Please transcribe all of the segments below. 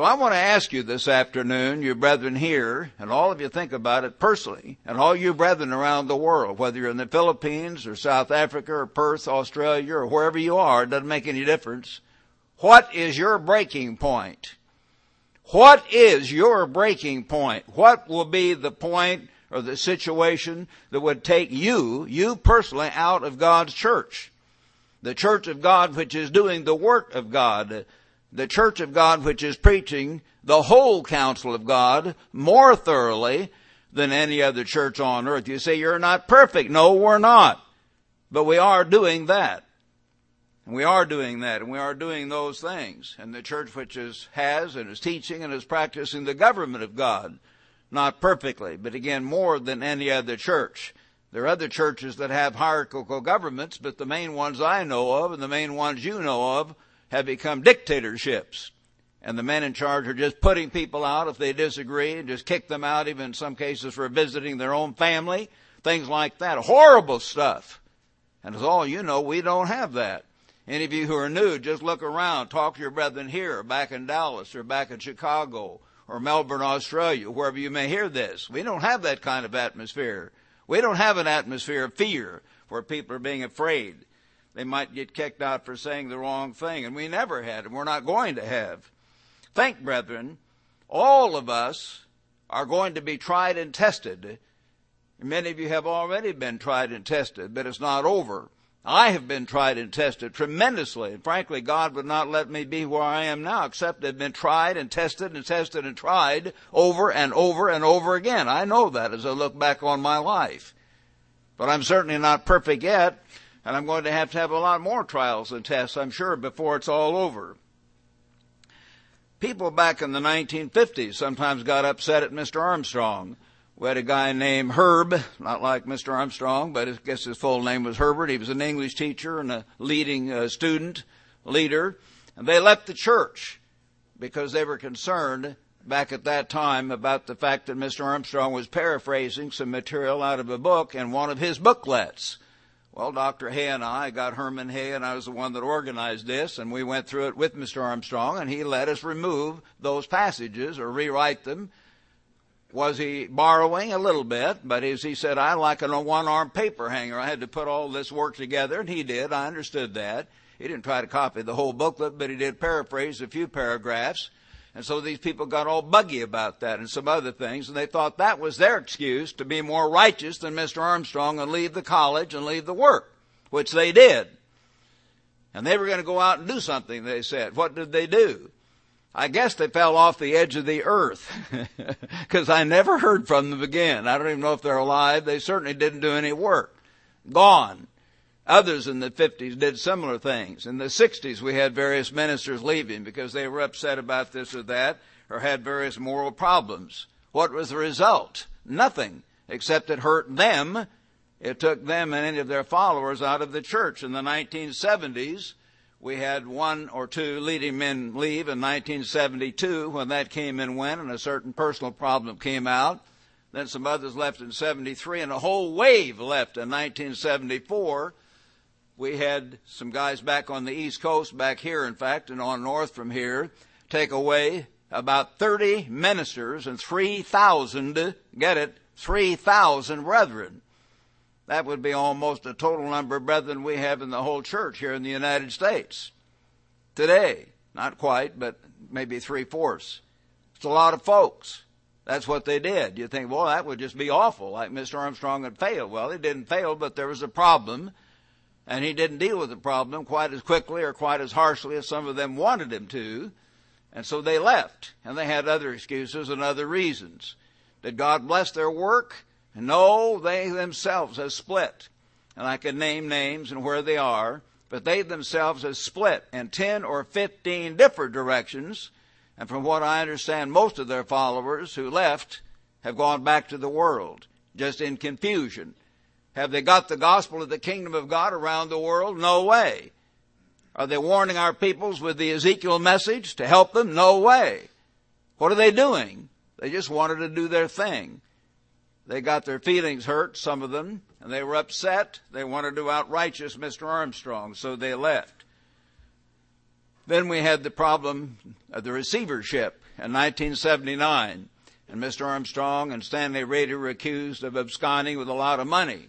So I want to ask you this afternoon, you brethren here, and all of you think about it personally, and all you brethren around the world, whether you're in the Philippines or South Africa or Perth, Australia, or wherever you are, it doesn't make any difference. What is your breaking point? What is your breaking point? What will be the point or the situation that would take you, you personally, out of God's church? The church of God which is doing the work of God. The church of God which is preaching the whole counsel of God more thoroughly than any other church on earth. You say you're not perfect. No, we're not. But we are doing that. And we are doing that, and we are doing those things. And the church which is, has and is teaching and is practicing the government of God, not perfectly, but again more than any other church. There are other churches that have hierarchical governments, but the main ones I know of and the main ones you know of have become dictatorships. And the men in charge are just putting people out if they disagree and just kick them out, even in some cases for visiting their own family, things like that. Horrible stuff. And as all you know, we don't have that. Any of you who are new, just look around, talk to your brethren here, back in Dallas, or back in Chicago, or Melbourne, Australia, wherever you may hear this. We don't have that kind of atmosphere. We don't have an atmosphere of fear where people are being afraid. They might get kicked out for saying the wrong thing, and we never had, and we're not going to have. Think, brethren, all of us are going to be tried and tested. Many of you have already been tried and tested, but it's not over. I have been tried and tested tremendously. And frankly, God would not let me be where I am now except I've been tried and tested and tested and tried over and over and over again. I know that as I look back on my life. But I'm certainly not perfect yet, and I'm going to have to have a lot more trials and tests, I'm sure, before it's all over. People back in the 1950s sometimes got upset at Mr. Armstrong we had a guy named Herb, not like Mr. Armstrong, but I guess his full name was Herbert. He was an English teacher and a leading uh, student leader. And they left the church because they were concerned back at that time about the fact that Mr. Armstrong was paraphrasing some material out of a book in one of his booklets. Well, Dr. Hoeh and I got Herman Hoeh, and I was the one that organized this, and we went through it with Mr. Armstrong, and he let us remove those passages or rewrite them was he borrowing? A little bit, but as he said, I like a one armed paper hanger. I had to put all this work together, and he did. I understood that. He didn't try to copy the whole booklet, but he did paraphrase a few paragraphs. And so these people got all buggy about that and some other things, and they thought that was their excuse to be more righteous than Mr. Armstrong and leave the college and leave the work, which they did. And they were going to go out and do something, they said. What did they do? I guess they fell off the edge of the earth because I never heard from them again. I don't even know if they're alive. They certainly didn't do any work. Gone. Others in the 50s did similar things. In the 60s, we had various ministers leaving because they were upset about this or that or had various moral problems. What was the result? Nothing, except it hurt them. It took them and any of their followers out of the church. In the 1970s, we had one or two leading men leave in 1972 when that came and went and a certain personal problem came out. Then some others left in 73 and a whole wave left in 1974. We had some guys back on the East Coast, back here in fact, and on north from here, take away about 30 ministers and 3,000, get it, 3,000 brethren. That would be almost the total number of brethren we have in the whole church here in the United States today. Not quite, but maybe three fourths. It's a lot of folks. That's what they did. You think, well, that would just be awful, like Mr. Armstrong had failed. Well, he didn't fail, but there was a problem, and he didn't deal with the problem quite as quickly or quite as harshly as some of them wanted him to. And so they left, and they had other excuses and other reasons. Did God bless their work? No, they themselves have split. And I could name names and where they are, but they themselves have split in 10 or 15 different directions. And from what I understand, most of their followers who left have gone back to the world, just in confusion. Have they got the gospel of the kingdom of God around the world? No way. Are they warning our peoples with the Ezekiel message to help them? No way. What are they doing? They just wanted to do their thing. They got their feelings hurt, some of them, and they were upset. They wanted to outrighteous Mr. Armstrong, so they left. Then we had the problem of the receivership in 1979, and Mr. Armstrong and Stanley Rader were accused of absconding with a lot of money.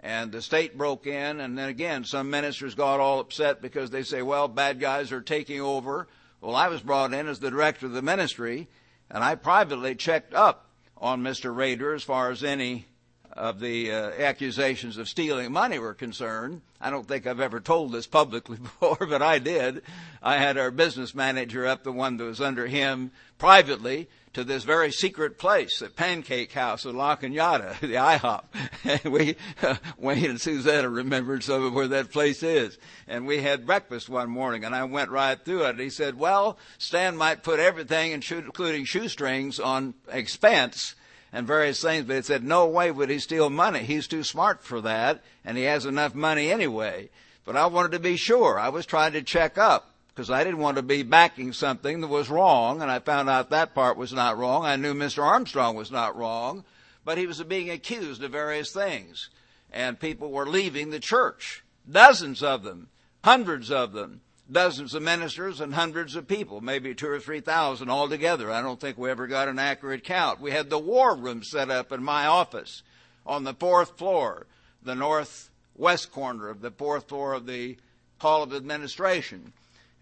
And the state broke in, and then again, some ministers got all upset because they say, well, bad guys are taking over. Well, I was brought in as the director of the ministry, and I privately checked up on Mr. Rader as far as any of the uh, accusations of stealing money were concerned. I don't think I've ever told this publicly before, but I did. I had our business manager up, the one that was under him, privately to this very secret place, the Pancake House in La Cañada, the IHOP. And we, uh, Wayne and Susanna remembered some of where that place is. And we had breakfast one morning, and I went right through it. And he said, "Well, Stan might put everything, including shoestrings, on expense." and various things, but it said no way would he steal money. He's too smart for that, and he has enough money anyway. But I wanted to be sure. I was trying to check up because I didn't want to be backing something that was wrong, and I found out that part was not wrong. I knew Mr. Armstrong was not wrong, but he was being accused of various things. And people were leaving the church. Dozens of them. Hundreds of them dozens of ministers and hundreds of people, maybe two or three thousand altogether. I don't think we ever got an accurate count. We had the war room set up in my office on the fourth floor, the northwest corner of the fourth floor of the Hall of Administration.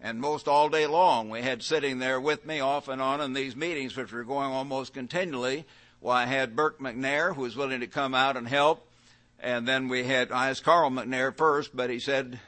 And most all day long, we had sitting there with me off and on in these meetings, which were going almost continually. Well, I had Burk McNair, who was willing to come out and help. And then we had, I asked Carl McNair first, but he said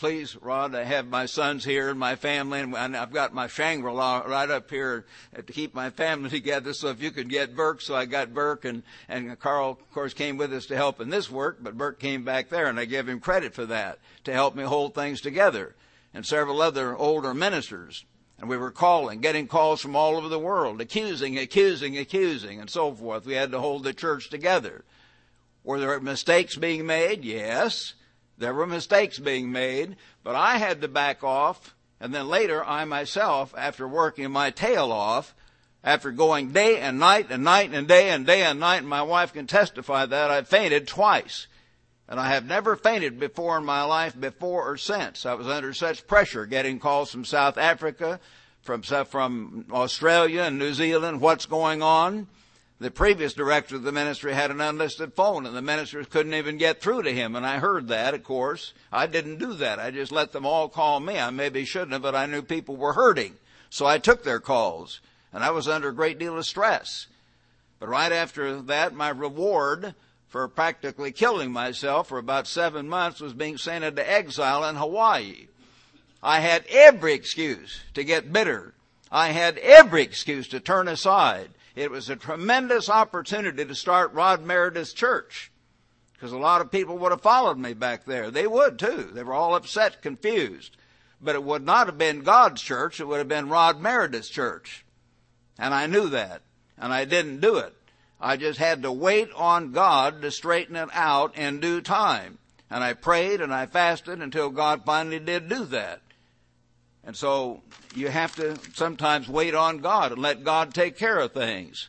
please, Rod, I have my sons here and my family, and I've got my Shangri-La right up here to keep my family together. So if you could get Burk, so I got Burk, and and Carl, of course, came with us to help in this work, but Burk came back there, and I give him credit for that to help me hold things together, and several other older ministers. And we were calling, getting calls from all over the world, accusing, accusing, accusing, and so forth. We had to hold the church together. Were there mistakes being made? Yes. There were mistakes being made, but I had to back off. And then later, I myself, after working my tail off, after going day and night and night and day and day and night, and my wife can testify that, I fainted twice. And I have never fainted before in my life, before or since. I was under such pressure getting calls from South Africa, from, from Australia and New Zealand, what's going on. The previous director of the ministry had an unlisted phone and the ministers couldn't even get through to him. And I heard that, of course. I didn't do that. I just let them all call me. I maybe shouldn't have, but I knew people were hurting. So I took their calls and I was under a great deal of stress. But right after that, my reward for practically killing myself for about seven months was being sent into exile in Hawaii. I had every excuse to get bitter. I had every excuse to turn aside. It was a tremendous opportunity to start Rod Meredith's church because a lot of people would have followed me back there. They would too. They were all upset, confused. But it would not have been God's church. It would have been Rod Meredith's church. And I knew that. And I didn't do it. I just had to wait on God to straighten it out in due time. And I prayed and I fasted until God finally did do that. And so you have to sometimes wait on God and let God take care of things.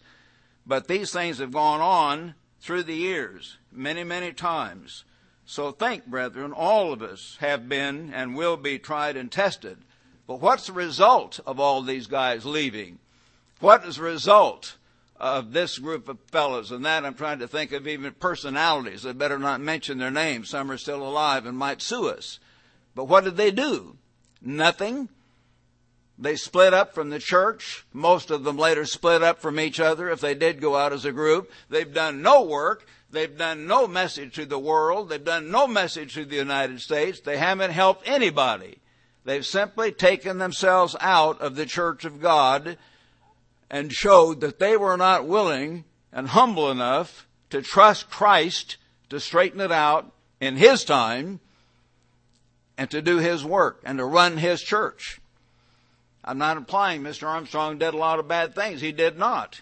But these things have gone on through the years, many, many times. So think, brethren, all of us have been and will be tried and tested. But what's the result of all these guys leaving? What is the result of this group of fellows? And that I'm trying to think of even personalities. I better not mention their names. Some are still alive and might sue us. But what did they do? Nothing. They split up from the church. Most of them later split up from each other if they did go out as a group. They've done no work. They've done no message to the world. They've done no message to the United States. They haven't helped anybody. They've simply taken themselves out of the church of God and showed that they were not willing and humble enough to trust Christ to straighten it out in His time and to do his work and to run his church. I'm not implying Mr. Armstrong did a lot of bad things. He did not.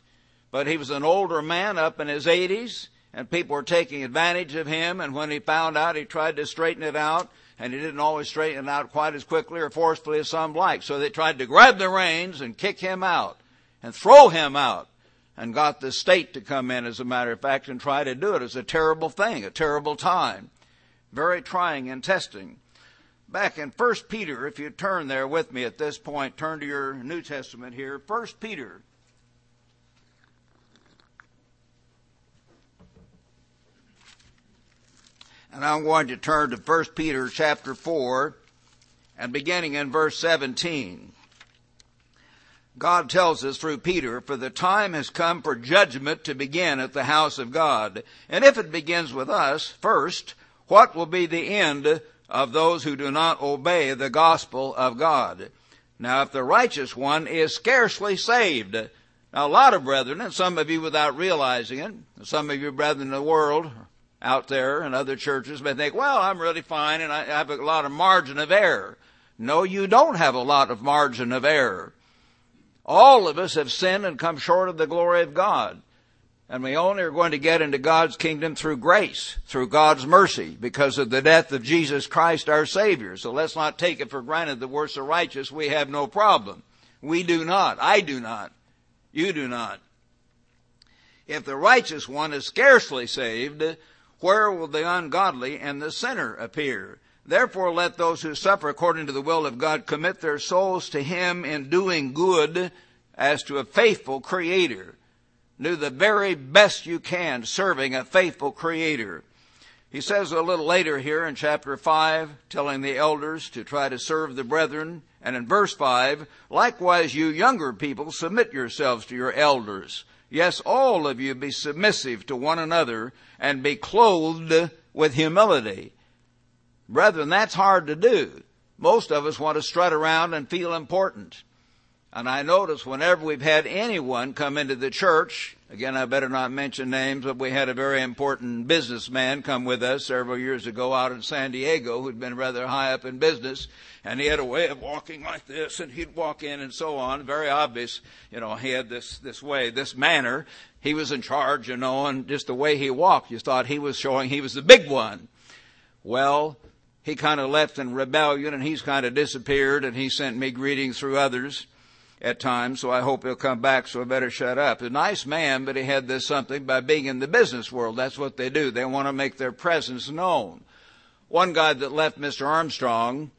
But he was an older man up in his 80s, and people were taking advantage of him. And when he found out, he tried to straighten it out, and he didn't always straighten it out quite as quickly or forcefully as some like. So they tried to grab the reins and kick him out and throw him out and got the state to come in, as a matter of fact, and try to do it. It was a terrible thing, a terrible time. Very trying and testing. back in 1 Peter, if you turn there with me at this point, turn to your New Testament here. 1 Peter. And I'm going to turn to 1 Peter chapter 4 and beginning in verse 17. God tells us through Peter, for the time has come for judgment to begin at the house of God. And if it begins with us first, what will be the end of those who do not obey the gospel of God? Now, if the righteous one is scarcely saved, now a lot of brethren, and some of you without realizing it, some of you brethren in the world out there and other churches may think, well, I'm really fine and I have a lot of margin of error. No, you don't have a lot of margin of error. All of us have sinned and come short of the glory of God. And we only are going to get into God's kingdom through grace, through God's mercy, because of the death of Jesus Christ our Savior. So let's not take it for granted that we're so righteous we have no problem. We do not. I do not. You do not. If the righteous one is scarcely saved, where will the ungodly and the sinner appear? Therefore let those who suffer according to the will of God commit their souls to Him in doing good as to a faithful Creator. Do the very best you can serving a faithful Creator. He says a little later here in chapter 5, telling the elders to try to serve the brethren. And in verse 5, likewise you younger people submit yourselves to your elders. Yes, all of you be submissive to one another and be clothed with humility. Brethren, that's hard to do. Most of us want to strut around and feel important. And I notice whenever we've had anyone come into the church, again, I better not mention names, but we had a very important businessman come with us several years ago out in San Diego who'd been rather high up in business. And he had a way of walking like this and he'd walk in and so on. Very obvious, you know, he had this, this way, this manner. He was in charge, you know, and just the way he walked, you thought he was showing he was the big one. Well, he kind of left in rebellion and he's kind of disappeared and he sent me greetings through others at times, so I hope he'll come back, so I better shut up. A nice man, but he had this something by being in the business world. That's what they do. They want to make their presence known. One guy that left Mr. Armstrong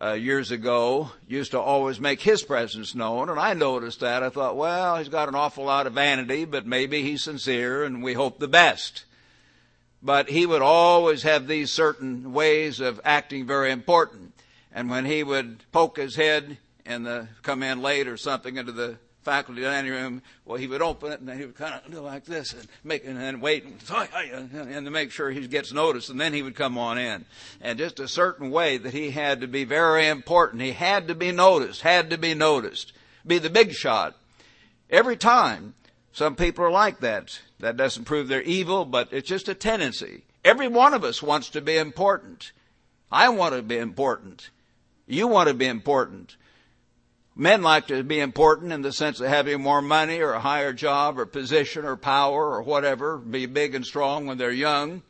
uh, years ago used to always make his presence known, and I noticed that. I thought, well, he's got an awful lot of vanity, but maybe he's sincere, and we hope the best but he would always have these certain ways of acting very important. And when he would poke his head and the, come in late or something into the faculty dining room, well, he would open it and then he would kind of do like this and make and then wait and, and to make sure he gets noticed, and then he would come on in. And just a certain way that he had to be very important. He had to be noticed, had to be noticed, be the big shot every time. Some people are like that. That doesn't prove they're evil, but it's just a tendency. Every one of us wants to be important. I want to be important. You want to be important. Men like to be important in the sense of having more money or a higher job or position or power or whatever, be big and strong when they're young.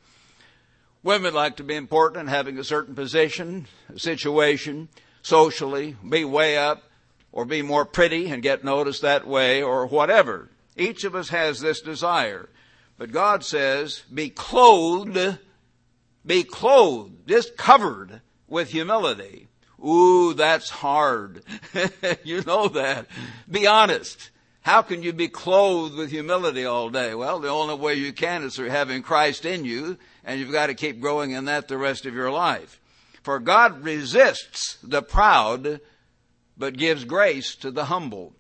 Women like to be important in having a certain position, situation, socially, be way up, or be more pretty and get noticed that way, or whatever. Each of us has this desire. But God says, be clothed, be clothed, just covered with humility. Ooh, that's hard. you know that. Be honest. How can you be clothed with humility all day? Well, the only way you can is through having Christ in you, and you've got to keep growing in that the rest of your life. For God resists the proud, but gives grace to the humble.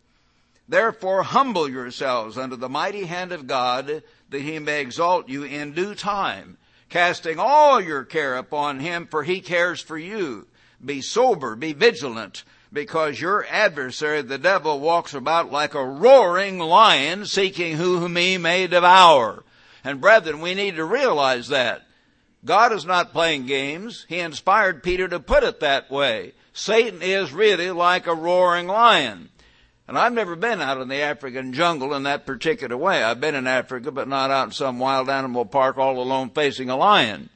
Therefore humble yourselves under the mighty hand of God, that he may exalt you in due time, casting all your care upon him, for he cares for you. Be sober, be vigilant, because your adversary, the devil, walks about like a roaring lion, seeking whom he may devour. And brethren, we need to realize that. God is not playing games. He inspired Peter to put it that way. Satan is really like a roaring lion. And I've never been out in the African jungle in that particular way. I've been in Africa, but not out in some wild animal park all alone facing a lion.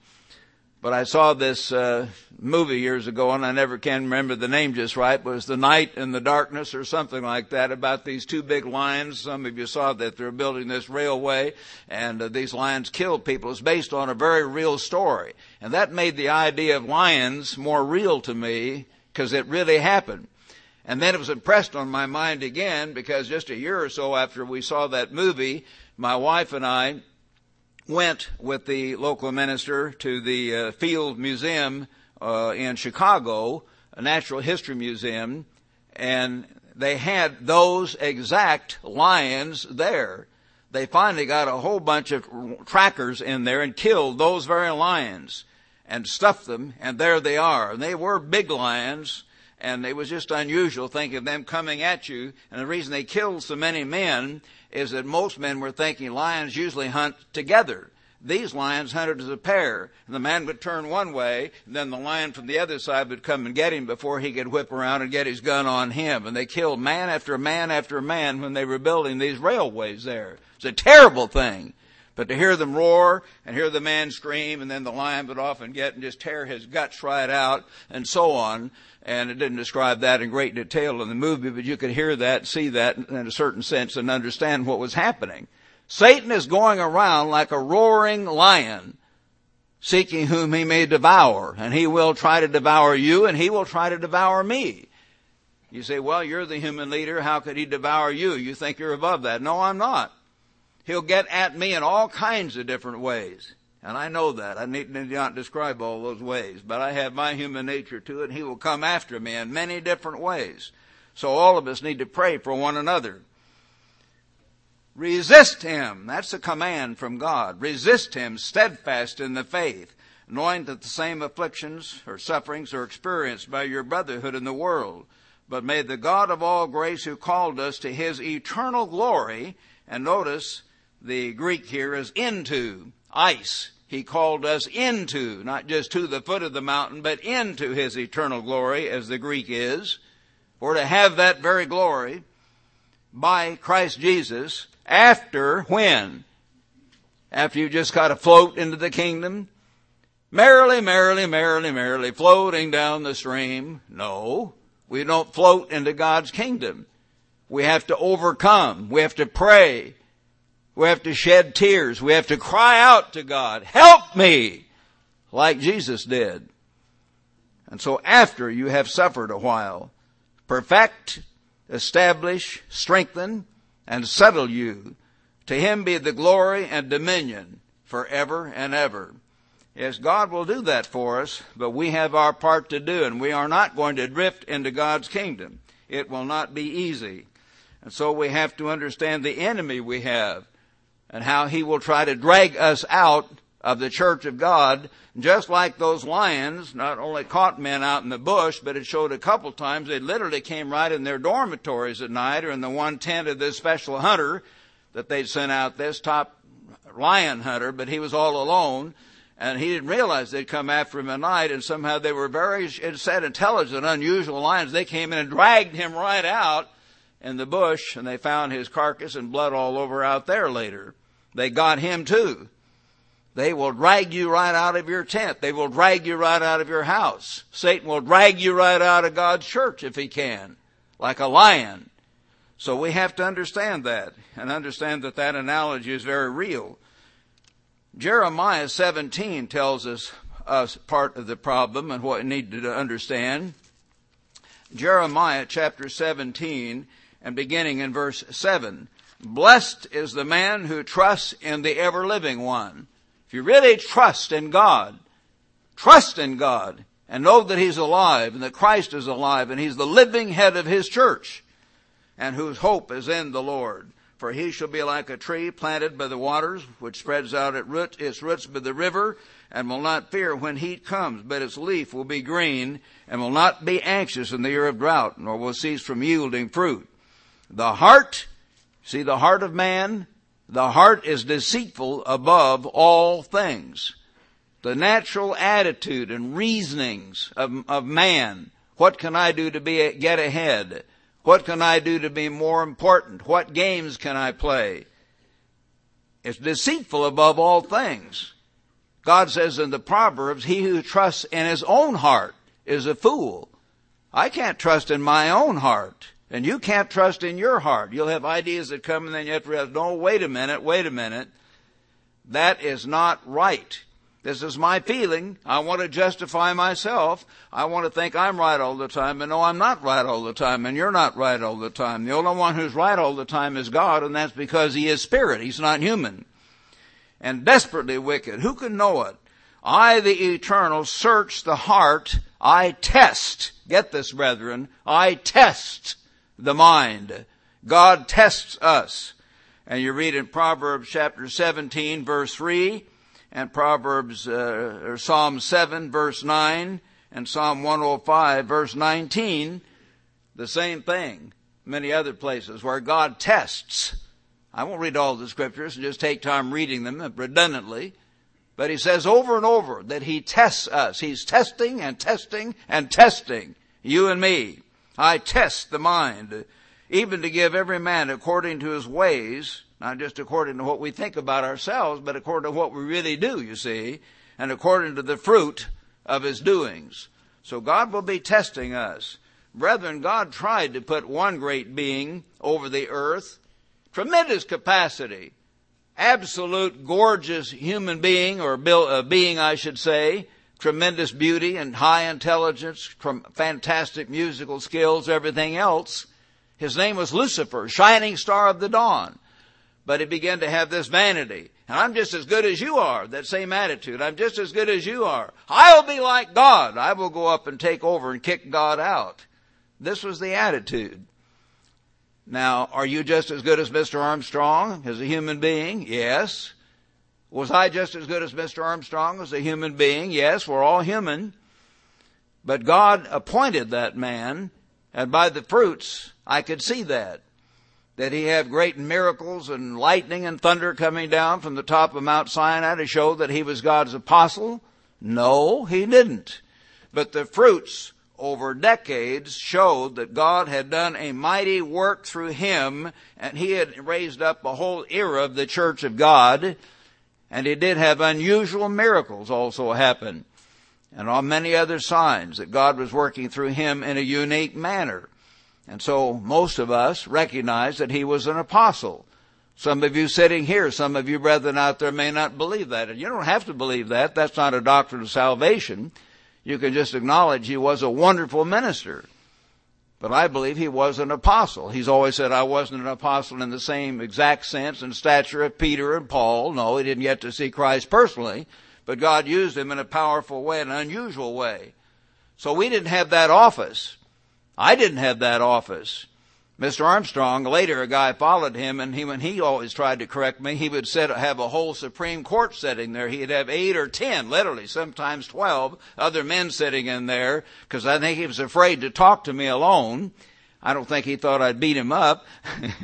But I saw this uh, movie years ago, and I never can remember the name just right. It was The Night in the Darkness or something like that about these two big lions. Some of you saw that they're building this railway, and uh, these lions killed people. It's based on a very real story, and that made the idea of lions more real to me because it really happened. And then it was impressed on my mind again because just a year or so after we saw that movie, my wife and I went with the local minister to the uh, Field Museum uh, in Chicago, a natural history museum, and they had those exact lions there. They finally got a whole bunch of trackers in there and killed those very lions and stuffed them, and there they are. And they were big lions, and it was just unusual thinking of them coming at you. And the reason they killed so many men is that most men were thinking lions usually hunt together. These lions hunted as a pair. And the man would turn one way, and then the lion from the other side would come and get him before he could whip around and get his gun on him. And they killed man after man after man when they were building these railways there. It's a terrible thing. But to hear them roar and hear the man scream and then the lion would often get and just tear his guts right out and so on. And it didn't describe that in great detail in the movie, but you could hear that, see that in a certain sense and understand what was happening. Satan is going around like a roaring lion, seeking whom he may devour, and he will try to devour you, and he will try to devour me. You say, well, you're the human leader. How could he devour you? You think you're above that. No, I'm not. He'll get at me in all kinds of different ways. And I know that. I need not describe all those ways, but I have my human nature to it. He will come after me in many different ways. So all of us need to pray for one another. Resist him. That's a command from God. Resist him steadfast in the faith, knowing that the same afflictions or sufferings are experienced by your brotherhood in the world. But may the God of all grace who called us to his eternal glory, and notice the Greek here is into, eis. He called us into, not just to the foot of the mountain, but into his eternal glory, as the Greek is. For to have that very glory by Christ Jesus, after when? After you just got to float into the kingdom? Merrily, merrily, merrily, merrily, floating down the stream. No, we don't float into God's kingdom. We have to overcome. We have to pray. We have to shed tears. We have to cry out to God, help me, like Jesus did. And so after you have suffered a while, perfect, establish, strengthen, and settle you. To him be the glory and dominion forever and ever. Yes, God will do that for us, but we have our part to do, and we are not going to drift into God's kingdom. It will not be easy. And so we have to understand the enemy we have and how he will try to drag us out of the church of God, just like those lions not only caught men out in the bush, but it showed a couple times they literally came right in their dormitories at night or in the one tent of this special hunter that they'd sent out, this top lion hunter, but he was all alone. And he didn't realize they'd come after him at night, and somehow they were very, it said, intelligent, unusual lions. They came in and dragged him right out in the bush, and they found his carcass and blood all over out there later. They got him too. They will drag you right out of your tent. They will drag you right out of your house. Satan will drag you right out of God's church if he can, like a lion. So we have to understand that and understand that that analogy is very real. Jeremiah 17 tells us, us part of the problem and what we need to understand. Jeremiah chapter 17 and beginning in verse 7. Blessed is the man who trusts in the ever living one If you really trust in God, trust in God and know that He's alive and that Christ is alive and He's the living head of His church and whose hope is in the Lord. For he shall be like a tree planted by the waters, which spreads out its roots, its roots by the river, and will not fear when heat comes, but its leaf will be green, and will not be anxious in the year of drought, nor will cease from yielding fruit. The heart, see the heart of man, the heart is deceitful above all things. The natural attitude and reasonings of, of man. What can I do to be, get ahead? What can I do to be more important? What games can I play? It's deceitful above all things. God says in the Proverbs, he who trusts in his own heart is a fool. I can't trust in my own heart. And you can't trust in your heart. You'll have ideas that come and then you have to realize, no, wait a minute, wait a minute. That is not right. This is my feeling. I want to justify myself. I want to think I'm right all the time, and no, I'm not right all the time, and you're not right all the time. The only one who's right all the time is God, and that's because He is spirit. He's not human. And desperately wicked. Who can know it? I, the eternal, search the heart. I test. Get this, brethren. I test the mind. God tests us. And you read in Proverbs chapter 17 verse 3 and Proverbs, uh, or Psalm 7 verse 9 and Psalm 105 verse 19, the same thing. Many other places where God tests. I won't read all the scriptures and just take time reading them redundantly. But he says over and over that he tests us. He's testing and testing and testing you and me. I test the mind, even to give every man according to his ways, not just according to what we think about ourselves, but according to what we really do, you see, and according to the fruit of his doings. So God will be testing us. Brethren, God tried to put one great being over the earth, tremendous capacity, absolute gorgeous human being, or uh, being I should say, tremendous beauty and high intelligence, from fantastic musical skills, everything else. His name was Lucifer, shining star of the dawn. But he began to have this vanity. And I'm just as good as you are. That same attitude. I'm just as good as you are. I'll be like God. I will go up and take over and kick God out. This was the attitude. Now, are you just as good as Mr. Armstrong as a human being? Yes. Was I just as good as Mr. Armstrong as a human being? Yes, we're all human. But God appointed that man, and by the fruits, I could see that. That he had great miracles and lightning and thunder coming down from the top of Mount Sinai to show that he was God's apostle? No, he didn't. But the fruits over decades showed that God had done a mighty work through him and he had raised up a whole era of the church of God and he did have unusual miracles also happen. And on many other signs that God was working through him in a unique manner. And so most of us recognize that he was an apostle. Some of you sitting here, some of you brethren out there may not believe that. And you don't have to believe that. That's not a doctrine of salvation. You can just acknowledge he was a wonderful minister. But I believe he was an apostle. He's always said I wasn't an apostle in the same exact sense and stature of Peter and Paul. No, he didn't get to see Christ personally, but God used him in a powerful way, an unusual way. So we didn't have that office. I didn't have that office. Mr. Armstrong, later a guy followed him and he, when he always tried to correct me, he would set, have a whole Supreme Court sitting there. He'd have eight or ten, literally, sometimes twelve other men sitting in there because I think he was afraid to talk to me alone. I don't think he thought I'd beat him up,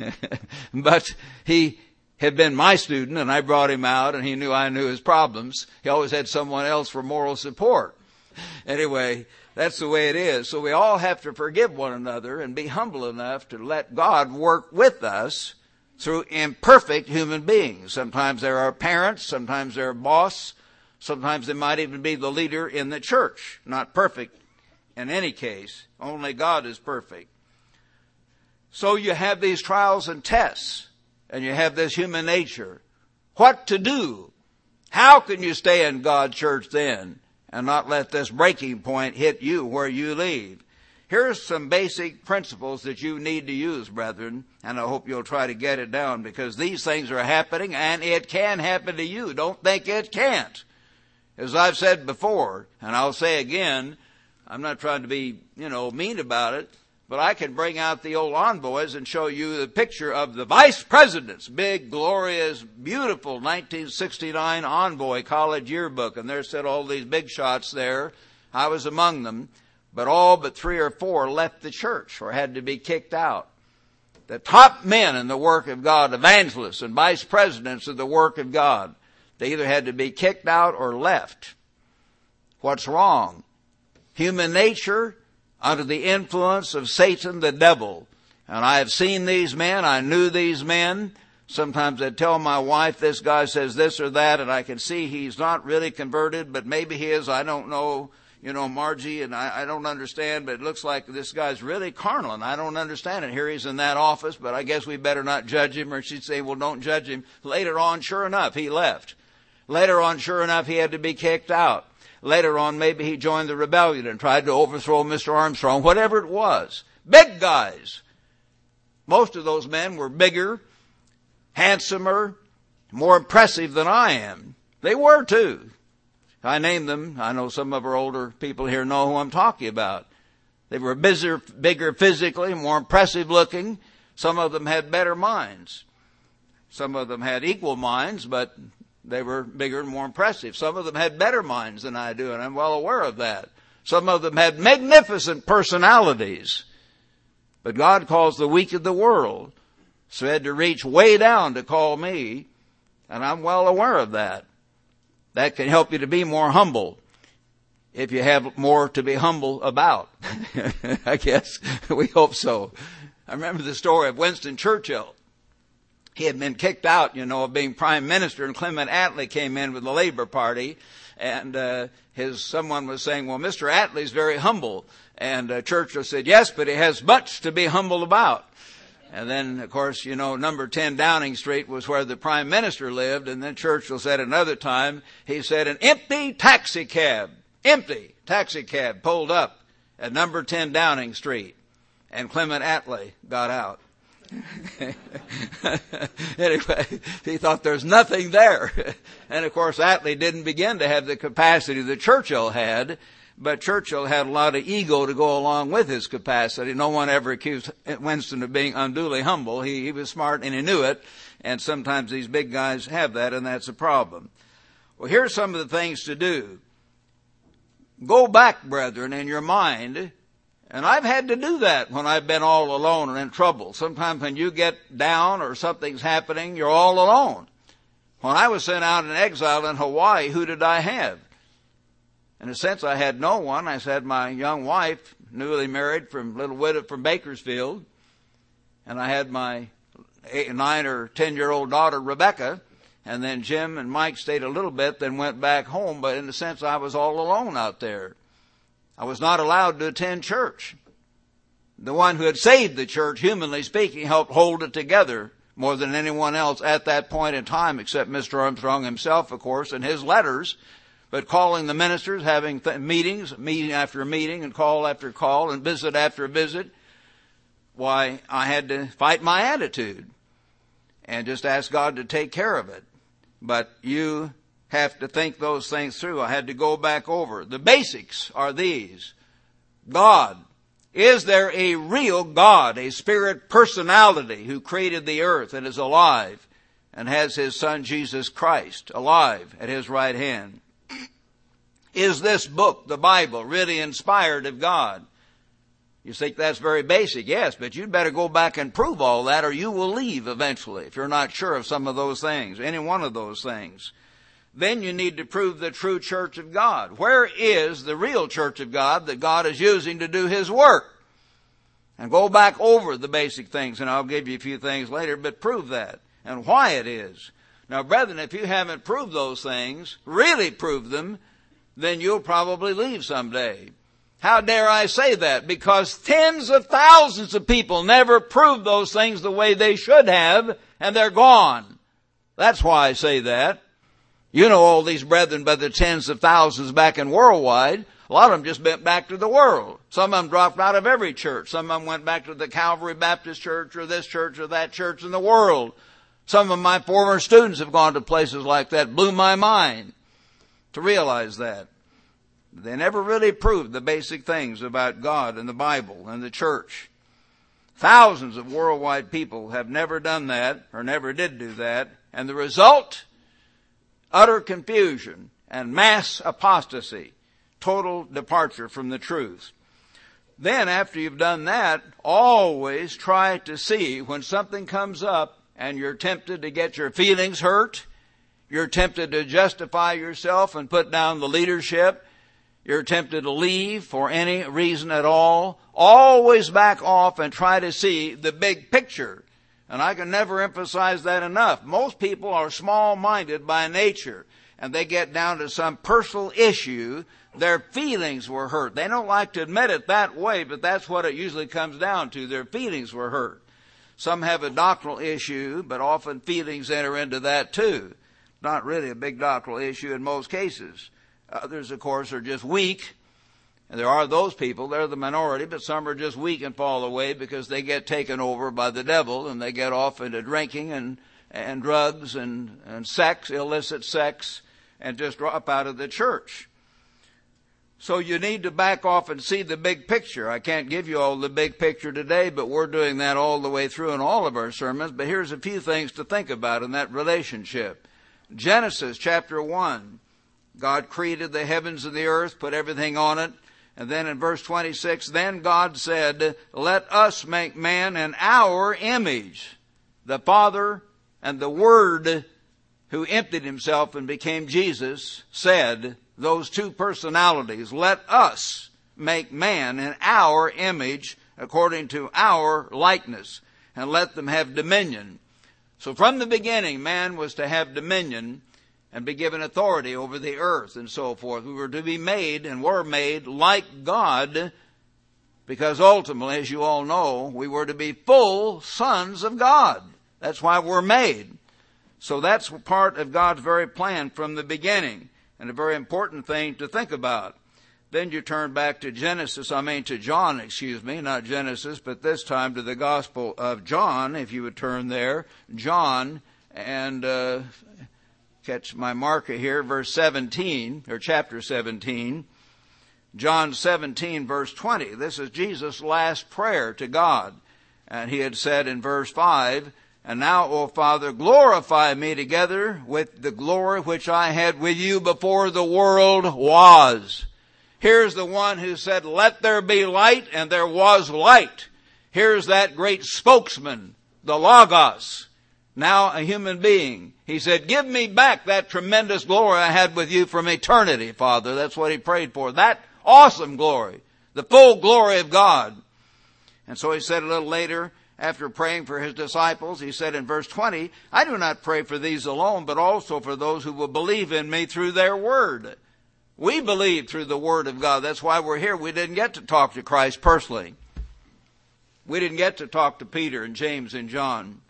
but he had been my student and I brought him out and he knew I knew his problems. He always had someone else for moral support. Anyway, that's the way it is. So we all have to forgive one another and be humble enough to let God work with us through imperfect human beings. Sometimes they're our parents, sometimes they're a boss, sometimes they might even be the leader in the church. Not perfect in any case. Only God is perfect. So you have these trials and tests, and you have this human nature. What to do? How can you stay in God's church then? And not let this breaking point hit you where you leave. Here's some basic principles that you need to use, brethren, and I hope you'll try to get it down because these things are happening and it can happen to you. Don't think it can't. As I've said before, and I'll say again, I'm not trying to be, you know, mean about it, but I can bring out the old envoys and show you the picture of the vice president's big, glorious, beautiful 1969 envoy college yearbook. And there said all these big shots there. I was among them. But all but three or four left the church or had to be kicked out. The top men in the work of God, evangelists and vice presidents of the work of God, they either had to be kicked out or left. What's wrong? Human nature under the influence of Satan the devil. And I have seen these men, I knew these men. Sometimes I'd tell my wife this guy says this or that and I can see he's not really converted, but maybe he is. I don't know. You know, Margie, and I, I don't understand, but it looks like this guy's really carnal and I don't understand it. Here he's in that office, but I guess we better not judge him. Or she'd say, well, don't judge him. Later on, sure enough, he left. Later on, sure enough, he had to be kicked out. Later on, maybe he joined the rebellion and tried to overthrow Mr. Armstrong, whatever it was. Big guys. Most of those men were bigger, handsomer, more impressive than I am. They were too. I name them. I know some of our older people here know who I'm talking about. They were bigger, bigger physically, more impressive looking. Some of them had better minds. Some of them had equal minds, but they were bigger and more impressive. Some of them had better minds than I do, and I'm well aware of that. Some of them had magnificent personalities. But God calls the weak of the world so he had to reach way down to call me, and I'm well aware of that. That can help you to be more humble if you have more to be humble about. I guess we hope so. I remember the story of Winston Churchill. He had been kicked out, you know, of being prime minister, and Clement Attlee came in with the Labour Party, and uh, his someone was saying, "Well, Mr. Attlee's very humble," and uh, Churchill said, "Yes, but he has much to be humble about." And then, of course, you know, number 10 Downing Street was where the Prime Minister lived. And then Churchill said another time, he said, an empty taxi cab, empty taxi cab pulled up at number 10 Downing Street. And Clement Attlee got out. anyway, he thought there's nothing there. and of course, Attlee didn't begin to have the capacity that Churchill had but Churchill had a lot of ego to go along with his capacity. No one ever accused Winston of being unduly humble. He, he was smart and he knew it. And sometimes these big guys have that, and that's a problem. Well, here's some of the things to do. Go back, brethren, in your mind. And I've had to do that when I've been all alone and in trouble. Sometimes when you get down or something's happening, you're all alone. When I was sent out in exile in Hawaii, who did I have? In a sense, I had no one. I had my young wife, newly married from little widow from Bakersfield, and I had my eight, nine or ten year old daughter Rebecca, and then Jim and Mike stayed a little bit, then went back home. But in a sense, I was all alone out there. I was not allowed to attend church. The one who had saved the church, humanly speaking, helped hold it together more than anyone else at that point in time, except Mr. Armstrong himself, of course, and his letters but calling the ministers, having th- meetings, meeting after meeting, and call after call, and visit after visit, why, I had to fight my attitude and just ask God to take care of it. But you have to think those things through. I had to go back over. The basics are these. God. Is there a real God, a spirit personality who created the earth and is alive and has his son Jesus Christ alive at his right hand? Is this book, the Bible, really inspired of God? You think that's very basic, yes, but you'd better go back and prove all that or you will leave eventually if you're not sure of some of those things, any one of those things. Then you need to prove the true church of God. Where is the real church of God that God is using to do His work? And go back over the basic things, and I'll give you a few things later, but prove that and why it is. Now, brethren, if you haven't proved those things, really proved them, then you'll probably leave someday. How dare I say that? Because tens of thousands of people never proved those things the way they should have, and they're gone. That's why I say that. You know all these brethren by the tens of thousands back in worldwide. A lot of them just went back to the world. Some of them dropped out of every church. Some of them went back to the Calvary Baptist Church or this church or that church in the world. Some of my former students have gone to places like that. Blew my mind to realize that. They never really proved the basic things about God and the Bible and the church. Thousands of worldwide people have never done that or never did do that. And the result? Utter confusion and mass apostasy. Total departure from the truth. Then after you've done that, always try to see when something comes up and you're tempted to get your feelings hurt you're tempted to justify yourself and put down the leadership. You're tempted to leave for any reason at all. Always back off and try to see the big picture And I can never emphasize that enough. Most people are small-minded by nature and they get down to some personal issue, their feelings were hurt. They don't like to admit it that way, but that's what it usually comes down to. Their feelings were hurt. Some have a doctrinal issue, but often feelings enter into that too. Not really a big doctrinal issue in most cases. Others, of course, are just weak and there are those people, they're the minority, but some are just weak and fall away because they get taken over by the devil and they get off into drinking and, and drugs and, and sex, illicit sex, and just drop out of the church. So you need to back off and see the big picture. I can't give you all the big picture today, but we're doing that all the way through in all of our sermons. But here's a few things to think about in that relationship. Genesis chapter 1. God created the heavens and the earth, put everything on it, and then in verse 26, then God said, let us make man in our image. The Father and the Word who emptied himself and became Jesus said, those two personalities, let us make man in our image according to our likeness and let them have dominion. So from the beginning, man was to have dominion and be given authority over the earth and so forth. We were to be made and were made like God because ultimately, as you all know, we were to be full sons of God. That's why we're made. So that's part of God's very plan from the beginning and a very important thing to think about. Then you turn back to Genesis, I mean to John, excuse me, not Genesis, but this time to the Gospel of John, if you would turn there. John, and uh, catch my marker here, verse 17, or chapter 17. John 17 verse 20. This is Jesus' last prayer to God. And he had said in verse 5, And now, O Father, glorify me together with the glory which I had with you before the world was. Here's the one who said, let there be light, and there was light. Here's that great spokesman, the Logos, now a human being. He said, give me back that tremendous glory I had with you from eternity, Father. That's what he prayed for. That awesome glory. The full glory of God. And so he said a little later, after praying for his disciples, he said in verse 20, I do not pray for these alone, but also for those who will believe in me through their word. We believe through the word of God. That's why we're here. We didn't get to talk to Christ personally. We didn't get to talk to Peter and James and John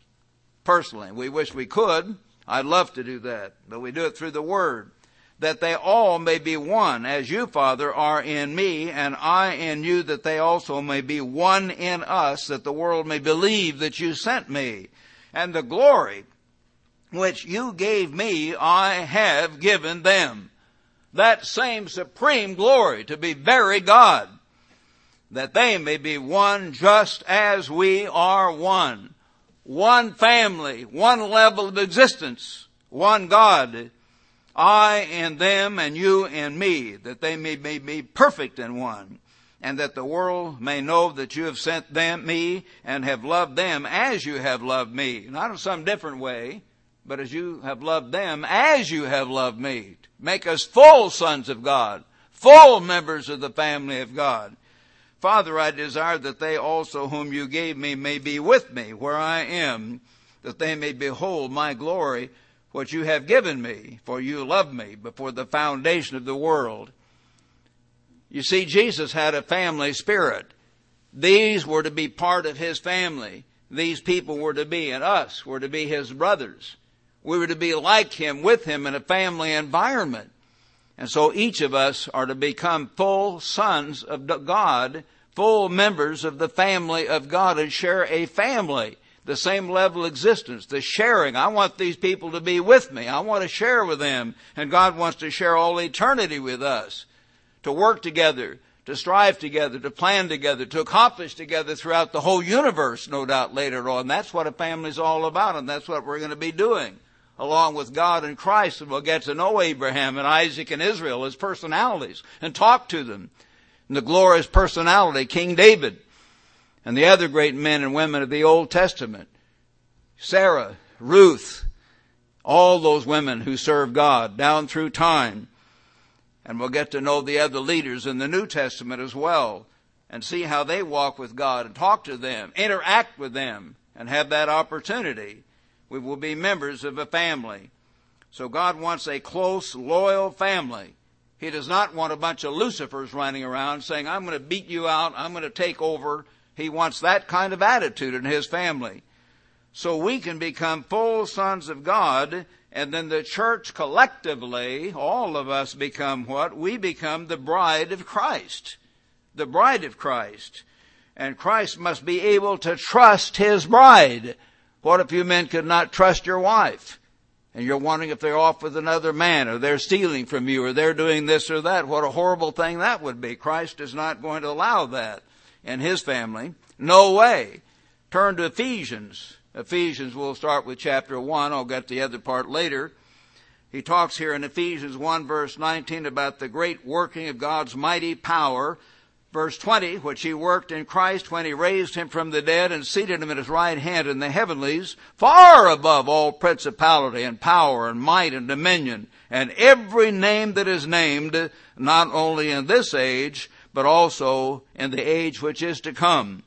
personally. We wish we could. I'd love to do that, but we do it through the Word. That they all may be one, as you, Father, are in me, and I in you, that they also may be one in us, that the world may believe that you sent me. And the glory which you gave me, I have given them. That same supreme glory to be very God, that they may be one just as we are one one family, one level of existence, one God. I and them and you and me, that they may be perfect in one, and that the world may know that you have sent them, me, and have loved them as you have loved me. Not in some different way, but as you have loved them as you have loved me. Make us full sons of God, full members of the family of God. Father, I desire that they also whom you gave me may be with me where I am, that they may behold my glory, which you have given me, for you loved me before the foundation of the world. You see, Jesus had a family spirit. These were to be part of his family. These people were to be, and us were to be his brothers. We were to be like him, with him in a family environment. And so each of us are to become full sons of God, full members of the family of God and share a family, the same level existence, the sharing. I want these people to be with me. I want to share with them. And God wants to share all eternity with us. To work together, to strive together, to plan together, to accomplish together throughout the whole universe, no doubt later on. That's what a family is all about, and that's what we're going to be doing along with God and Christ, and we'll get to know Abraham and Isaac and Israel as personalities and talk to them. And the glorious personality, King David, and the other great men and women of the Old Testament, Sarah, Ruth, all those women who serve God down through time. And we'll get to know the other leaders in the New Testament as well and see how they walk with God and talk to them, interact with them, and have that opportunity. We will be members of a family. So God wants a close, loyal family. He does not want a bunch of Lucifers running around saying, I'm going to beat you out, I'm going to take over. He wants that kind of attitude in his family. So we can become full sons of God, and then the church collectively, all of us become what? We become the bride of Christ. The bride of Christ. And Christ must be able to trust his bride. What if you men could not trust your wife? And you're wondering if they're off with another man, or they're stealing from you, or they're doing this or that. What a horrible thing that would be. Christ is not going to allow that in his family. No way. Turn to Ephesians. Ephesians, we'll start with chapter 1. I'll get the other part later. He talks here in Ephesians 1 verse 19 about the great working of God's mighty power Verse 20, which he worked in Christ when he raised him from the dead and seated him at his right hand in the heavenlies, far above all principality and power and might and dominion, and every name that is named, not only in this age, but also in the age which is to come.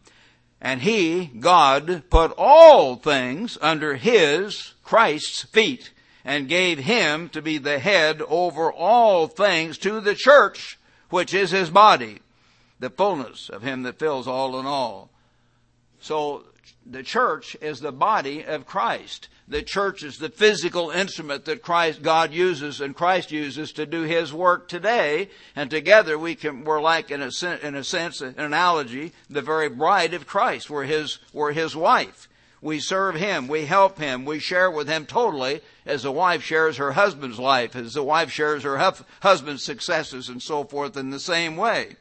And he, God, put all things under his, Christ's feet, and gave him to be the head over all things to the church, which is his body the fullness of Him that fills all in all. So the church is the body of Christ. The church is the physical instrument that Christ, God uses and Christ uses to do His work today. And together we can, we're like in a, in a sense, an analogy, the very bride of Christ. We're His, we're His wife. We serve Him. We help Him. We share with Him totally as a wife shares her husband's life, as the wife shares her husband's successes and so forth in the same way.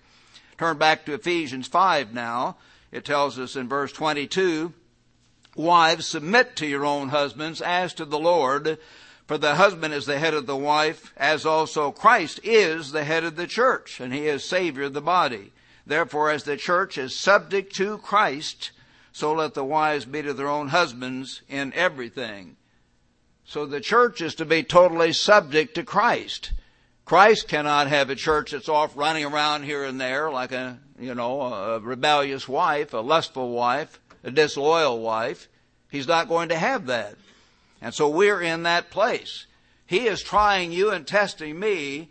Turn back to Ephesians 5 now. It tells us in verse 22, Wives, submit to your own husbands as to the Lord, for the husband is the head of the wife, as also Christ is the head of the church, and he is Savior of the body. Therefore, as the church is subject to Christ, so let the wives be to their own husbands in everything. So the church is to be totally subject to Christ. Christ cannot have a church that's off running around here and there like a, you know, a rebellious wife, a lustful wife, a disloyal wife. He's not going to have that. And so we're in that place. He is trying you and testing me,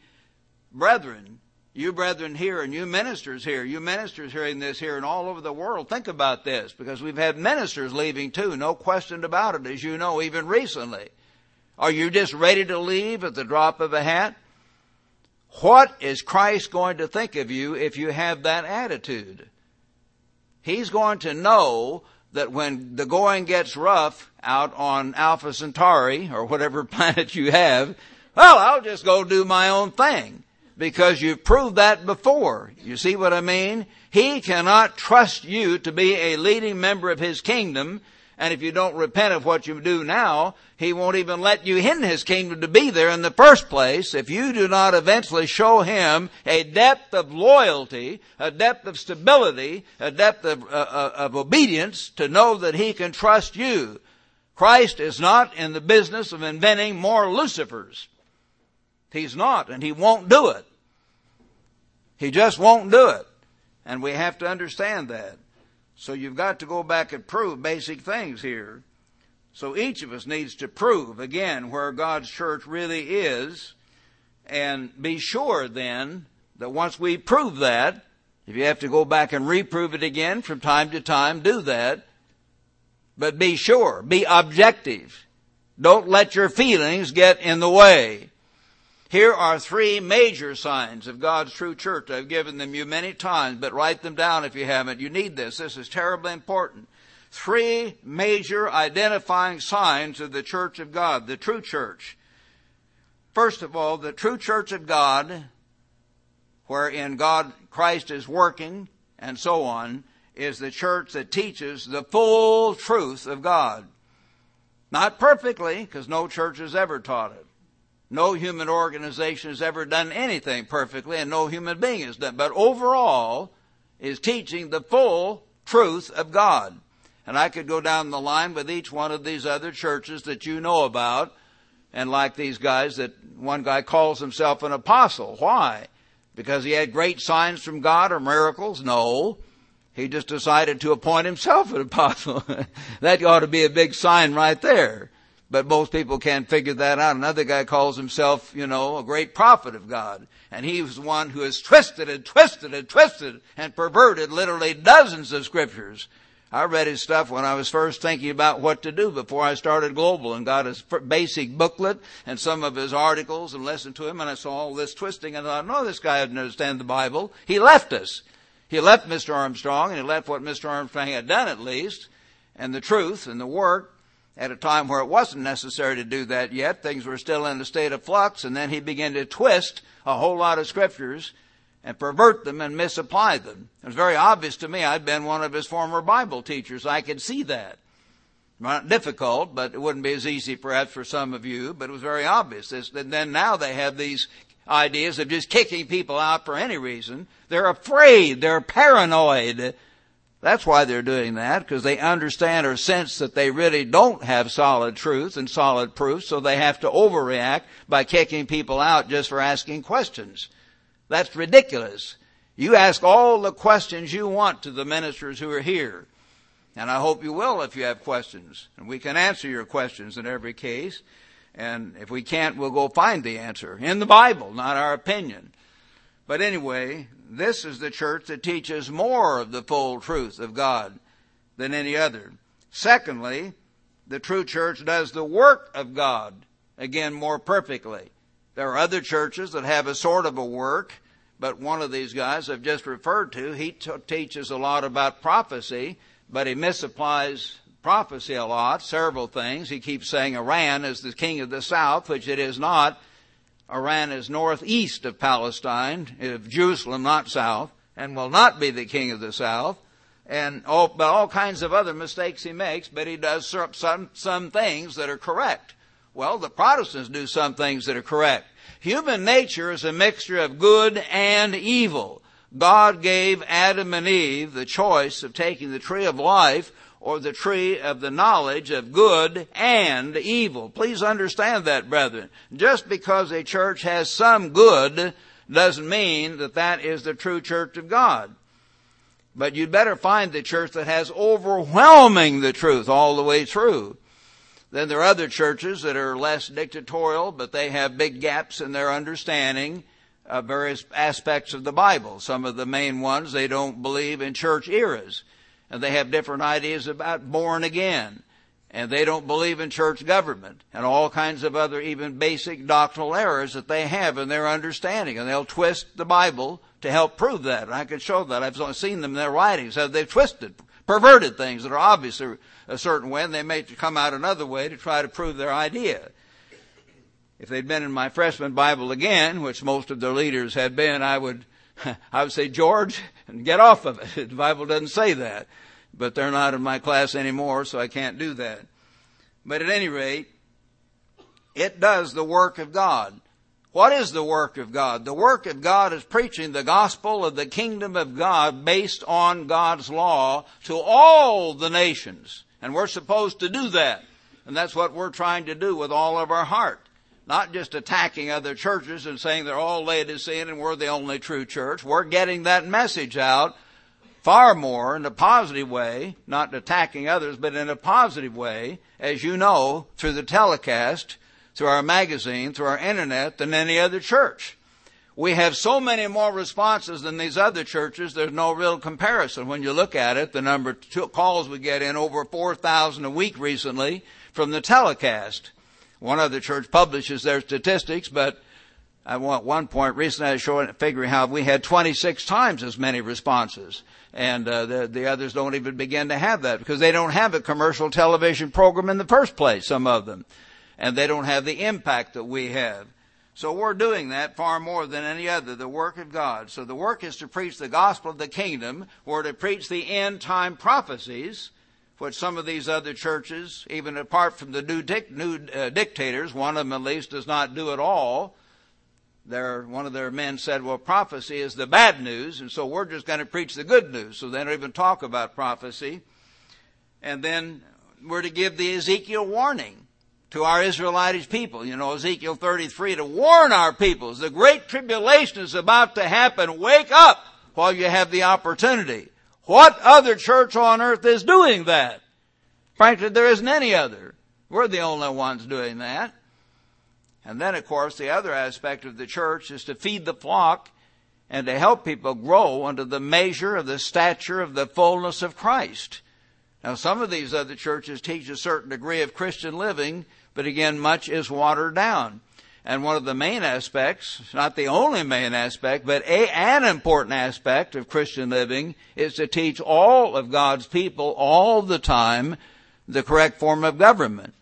brethren, you brethren here and you ministers here, you ministers hearing this here and all over the world. Think about this because we've had ministers leaving too, no question about it, as you know, even recently. Are you just ready to leave at the drop of a hat? What is Christ going to think of you if you have that attitude? He's going to know that when the going gets rough out on Alpha Centauri or whatever planet you have, well, I'll just go do my own thing because you've proved that before. You see what I mean? He cannot trust you to be a leading member of His kingdom and if you don't repent of what you do now, He won't even let you in His kingdom to be there in the first place if you do not eventually show Him a depth of loyalty, a depth of stability, a depth of, uh, uh, of obedience to know that He can trust you. Christ is not in the business of inventing more Lucifers. He's not, and He won't do it. He just won't do it. And we have to understand that. So you've got to go back and prove basic things here. So each of us needs to prove again where God's church really is and be sure then that once we prove that, if you have to go back and reprove it again from time to time, do that. But be sure, be objective. Don't let your feelings get in the way. Here are three major signs of God's true church. I've given them you many times, but write them down if you haven't. You need this. This is terribly important. Three major identifying signs of the church of God, the true church. First of all, the true church of God, wherein God, Christ is working, and so on, is the church that teaches the full truth of God. Not perfectly, because no church has ever taught it. No human organization has ever done anything perfectly and no human being has done. But overall is teaching the full truth of God. And I could go down the line with each one of these other churches that you know about. And like these guys that one guy calls himself an apostle. Why? Because he had great signs from God or miracles? No. He just decided to appoint himself an apostle. that ought to be a big sign right there. But most people can't figure that out. Another guy calls himself, you know, a great prophet of God. And he was one who has twisted and twisted and twisted and perverted literally dozens of scriptures. I read his stuff when I was first thinking about what to do before I started Global and got his basic booklet and some of his articles and listened to him and I saw all this twisting and I thought, no, this guy doesn't understand the Bible. He left us. He left Mr. Armstrong and he left what Mr. Armstrong had done at least and the truth and the work at a time where it wasn't necessary to do that yet. Things were still in a state of flux, and then he began to twist a whole lot of scriptures and pervert them and misapply them. It was very obvious to me. I'd been one of his former Bible teachers. I could see that. Not difficult, but it wouldn't be as easy perhaps for some of you, but it was very obvious. And then now they have these ideas of just kicking people out for any reason. They're afraid. They're paranoid that's why they're doing that, because they understand or sense that they really don't have solid truth and solid proof, so they have to overreact by kicking people out just for asking questions. That's ridiculous. You ask all the questions you want to the ministers who are here. And I hope you will if you have questions. And we can answer your questions in every case. And if we can't, we'll go find the answer in the Bible, not our opinion. But anyway, this is the church that teaches more of the full truth of God than any other. Secondly, the true church does the work of God, again, more perfectly. There are other churches that have a sort of a work, but one of these guys I've just referred to, he t- teaches a lot about prophecy, but he misapplies prophecy a lot, several things. He keeps saying Iran is the king of the south, which it is not. Iran is northeast of Palestine, of Jerusalem, not south, and will not be the king of the south. And all, but all kinds of other mistakes he makes, but he does some, some, some things that are correct. Well, the Protestants do some things that are correct. Human nature is a mixture of good and evil. God gave Adam and Eve the choice of taking the tree of life or the tree of the knowledge of good and evil. Please understand that, brethren. Just because a church has some good doesn't mean that that is the true church of God. But you'd better find the church that has overwhelming the truth all the way through. Then there are other churches that are less dictatorial, but they have big gaps in their understanding of various aspects of the Bible. Some of the main ones, they don't believe in church eras and they have different ideas about born again. And they don't believe in church government and all kinds of other even basic doctrinal errors that they have in their understanding. And they'll twist the Bible to help prove that. And I can show that. I've seen them in their writings how they've twisted, perverted things that are obviously a certain way and they may come out another way to try to prove their idea. If they'd been in my freshman Bible again, which most of their leaders had been, I would I would say, George, get off of it. The Bible doesn't say that. But they're not in my class anymore, so I can't do that. But at any rate, it does the work of God. What is the work of God? The work of God is preaching the gospel of the kingdom of God based on God's law to all the nations. And we're supposed to do that. And that's what we're trying to do with all of our heart not just attacking other churches and saying they're all Laodicean and we're the only true church. We're getting that message out far more in a positive way, not attacking others, but in a positive way, as you know, through the telecast, through our magazine, through our internet, than any other church. We have so many more responses than these other churches, there's no real comparison. When you look at it, the number of calls we get in, over 4,000 a week recently, from the telecast. One other church publishes their statistics, but at one point recently I was showing, figuring how we had 26 times as many responses. And uh, the, the others don't even begin to have that because they don't have a commercial television program in the first place, some of them. And they don't have the impact that we have. So we're doing that far more than any other, the work of God. So the work is to preach the gospel of the kingdom. We're to preach the end time prophecies what some of these other churches, even apart from the new, dic- new uh, dictators, one of them at least does not do at all. Their, one of their men said, well, prophecy is the bad news, and so we're just going to preach the good news. So they don't even talk about prophecy. And then we're to give the Ezekiel warning to our Israelitish people. You know, Ezekiel 33 to warn our peoples. The great tribulation is about to happen. Wake up while you have the opportunity. What other church on earth is doing that? Frankly, there isn't any other. We're the only ones doing that. And then, of course, the other aspect of the church is to feed the flock and to help people grow under the measure of the stature of the fullness of Christ. Now, some of these other churches teach a certain degree of Christian living, but again, much is watered down. And one of the main aspects, not the only main aspect, but a, an important aspect of Christian living is to teach all of God's people all the time the correct form of government.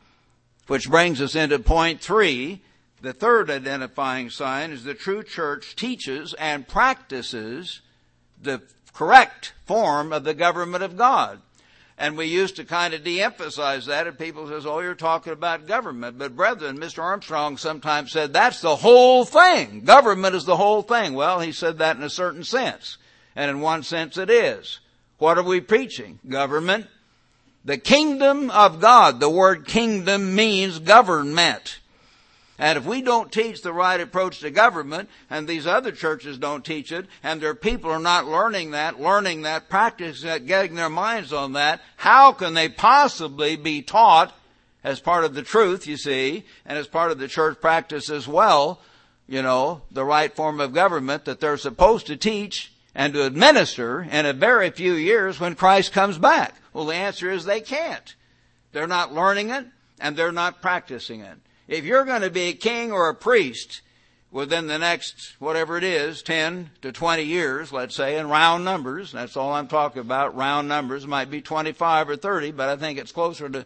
Which brings us into point three. The third identifying sign is the true church teaches and practices the correct form of the government of God. And we used to kind of de-emphasize that, and people says, "Oh, you're talking about government." But brethren, Mr. Armstrong sometimes said that's the whole thing. Government is the whole thing. Well, he said that in a certain sense, and in one sense, it is. What are we preaching? Government. The kingdom of God. The word kingdom means government. And if we don't teach the right approach to government, and these other churches don't teach it, and their people are not learning that, learning that, practicing that, getting their minds on that, how can they possibly be taught as part of the truth, you see, and as part of the church practice as well, you know, the right form of government that they're supposed to teach and to administer in a very few years when Christ comes back? Well, the answer is they can't. They're not learning it and they're not practicing it. If you're going to be a king or a priest within the next, whatever it is, 10 to 20 years, let's say, in round numbers, that's all I'm talking about, round numbers, might be 25 or 30, but I think it's closer to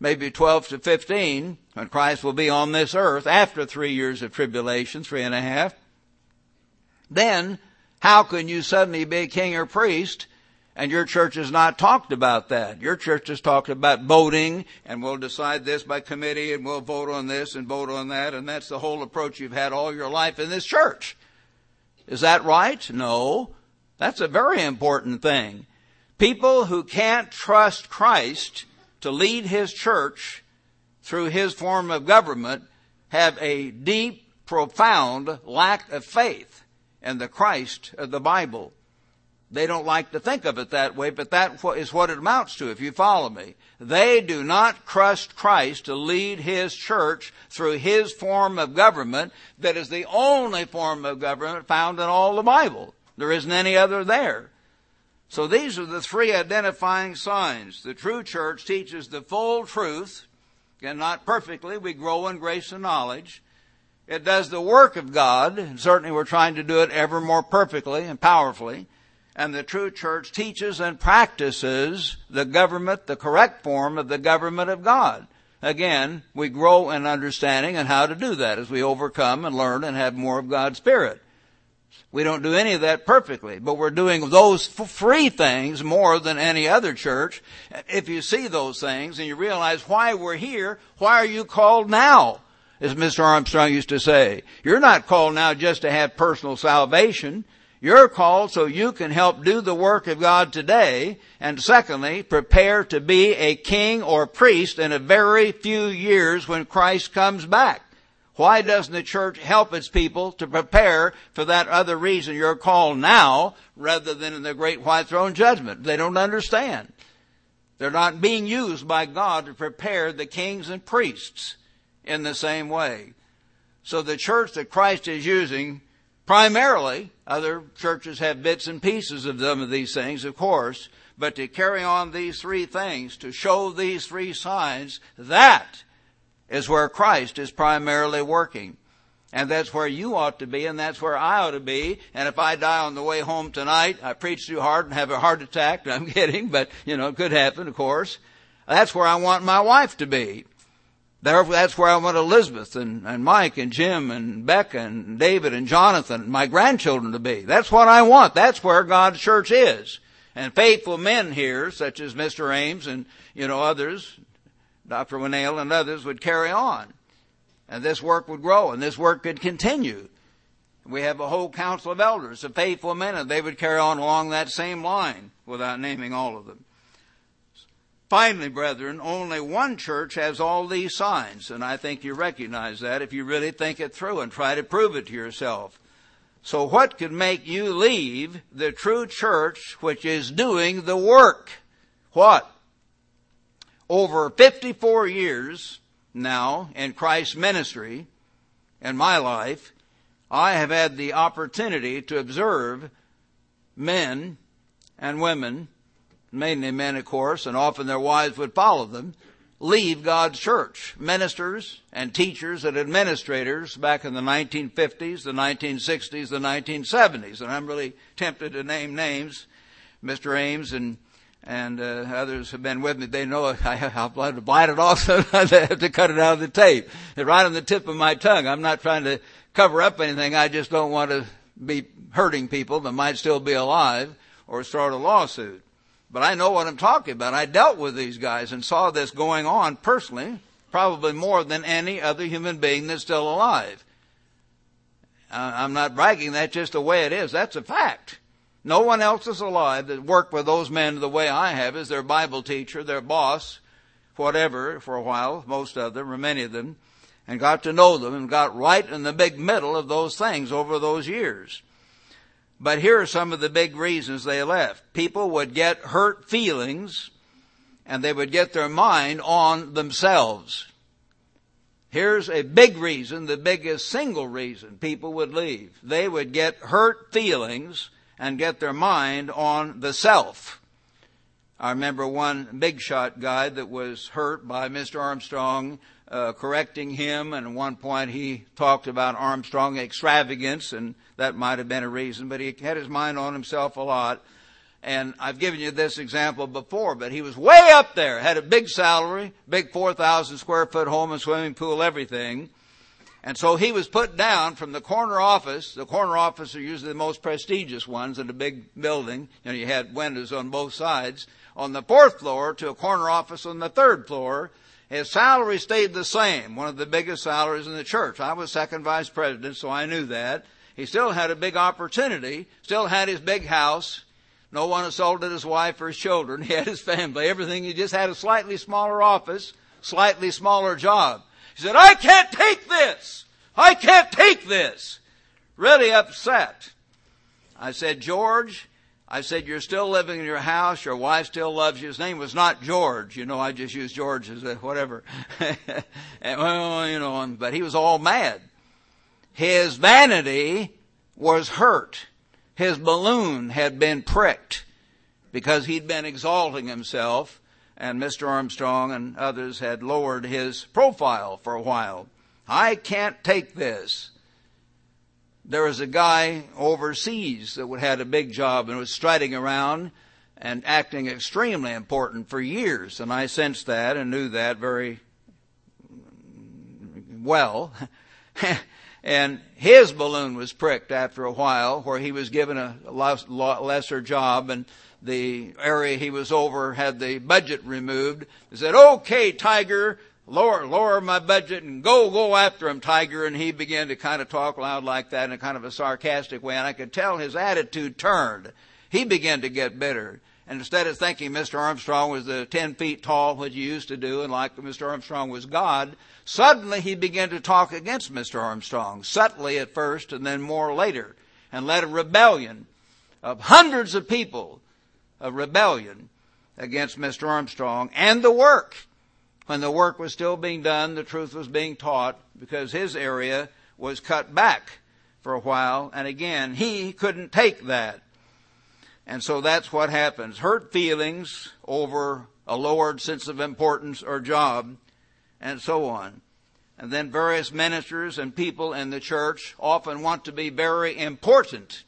maybe 12 to 15 when Christ will be on this earth after three years of tribulation, three and a half. Then, how can you suddenly be a king or priest and your church has not talked about that. Your church has talked about voting, and we'll decide this by committee, and we'll vote on this and vote on that, and that's the whole approach you've had all your life in this church. Is that right? No. That's a very important thing. People who can't trust Christ to lead His church through His form of government have a deep, profound lack of faith in the Christ of the Bible. They don't like to think of it that way, but that is what it amounts to, if you follow me. They do not trust Christ to lead His church through His form of government that is the only form of government found in all the Bible. There isn't any other there. So these are the three identifying signs. The true church teaches the full truth, and not perfectly. We grow in grace and knowledge. It does the work of God, and certainly we're trying to do it ever more perfectly and powerfully and the true church teaches and practices the government, the correct form of the government of God. Again, we grow in understanding and how to do that as we overcome and learn and have more of God's Spirit. We don't do any of that perfectly, but we're doing those three things more than any other church. If you see those things and you realize why we're here, why are you called now? As Mr. Armstrong used to say, you're not called now just to have personal salvation. You're called so you can help do the work of God today. And secondly, prepare to be a king or priest in a very few years when Christ comes back. Why doesn't the church help its people to prepare for that other reason you're called now rather than in the great white throne judgment? They don't understand. They're not being used by God to prepare the kings and priests in the same way. So the church that Christ is using Primarily, other churches have bits and pieces of some of these things, of course, but to carry on these three things, to show these three signs, that is where Christ is primarily working. And that's where you ought to be, and that's where I ought to be. And if I die on the way home tonight, I preach too hard and have a heart attack, I'm kidding, but, you know, it could happen, of course. That's where I want my wife to be. Therefore that's where I want Elizabeth and, and Mike and Jim and Becca and David and Jonathan and my grandchildren to be. That's what I want. That's where God's church is. And faithful men here, such as Mr. Ames and, you know, others, Dr. Winnail and others would carry on. And this work would grow and this work could continue. We have a whole council of elders of faithful men and they would carry on along that same line without naming all of them. Finally, brethren, only one church has all these signs, and I think you recognize that if you really think it through and try to prove it to yourself. So what could make you leave the true church which is doing the work? What? Over 54 years now in Christ's ministry, in my life, I have had the opportunity to observe men and women, mainly men of course, and often their wives would follow them, leave God's church. Ministers and teachers and administrators back in the 1950s, the 1960s, the 1970s. And I'm really tempted to name names. Mr. Ames and and uh, others have been with me. They know I, have to bite it off. So I have to cut it out of the tape. It's right on the tip of my tongue. I'm not trying to cover up anything. I just don't want to be hurting people that might still be alive or start a lawsuit. But I know what I'm talking about. I dealt with these guys and saw this going on personally, probably more than any other human being that's still alive. I'm not bragging, that's just the way it is. That's a fact. No one else is alive that worked with those men the way I have as their Bible teacher, their boss, whatever, for a while, most of them, or many of them, and got to know them and got right in the big middle of those things over those years. But here are some of the big reasons they left. People would get hurt feelings and they would get their mind on themselves. Here's a big reason, the biggest single reason people would leave. They would get hurt feelings and get their mind on the self. I remember one big shot guy that was hurt by Mr. Armstrong uh, correcting him, and at one point he talked about Armstrong extravagance, and that might have been a reason, but he had his mind on himself a lot. And I've given you this example before, but he was way up there, had a big salary, big 4,000 square foot home and swimming pool, everything. And so he was put down from the corner office. The corner office are usually the most prestigious ones in a big building. You know, you had windows on both sides. On the fourth floor to a corner office on the third floor. His salary stayed the same, one of the biggest salaries in the church. I was second vice president, so I knew that. He still had a big opportunity, still had his big house. No one assaulted his wife or his children. He had his family, everything. He just had a slightly smaller office, slightly smaller job. He said, I can't take this. I can't take this. Really upset. I said, George, I said, you're still living in your house. Your wife still loves you. His name was not George. You know, I just used George as a whatever. and, well, you know, but he was all mad. His vanity was hurt. His balloon had been pricked because he'd been exalting himself and Mr. Armstrong and others had lowered his profile for a while. I can't take this. There was a guy overseas that had a big job and was striding around and acting extremely important for years, and I sensed that and knew that very well. and his balloon was pricked after a while, where he was given a lesser job, and the area he was over had the budget removed. They said, okay, Tiger, lower, lower my budget and go, go after him, Tiger. And he began to kind of talk loud like that in a kind of a sarcastic way. And I could tell his attitude turned. He began to get bitter. And instead of thinking Mr. Armstrong was the 10 feet tall, which he used to do, and like Mr. Armstrong was God, suddenly he began to talk against Mr. Armstrong, subtly at first and then more later, and led a rebellion of hundreds of people a rebellion against Mr. Armstrong and the work. When the work was still being done, the truth was being taught because his area was cut back for a while. And again, he couldn't take that. And so that's what happens. Hurt feelings over a lowered sense of importance or job and so on. And then various ministers and people in the church often want to be very important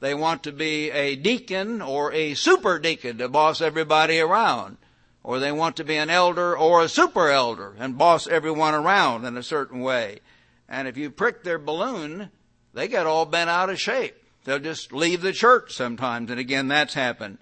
they want to be a deacon or a super deacon to boss everybody around. Or they want to be an elder or a super elder and boss everyone around in a certain way. And if you prick their balloon, they get all bent out of shape. They'll just leave the church sometimes. And again, that's happened.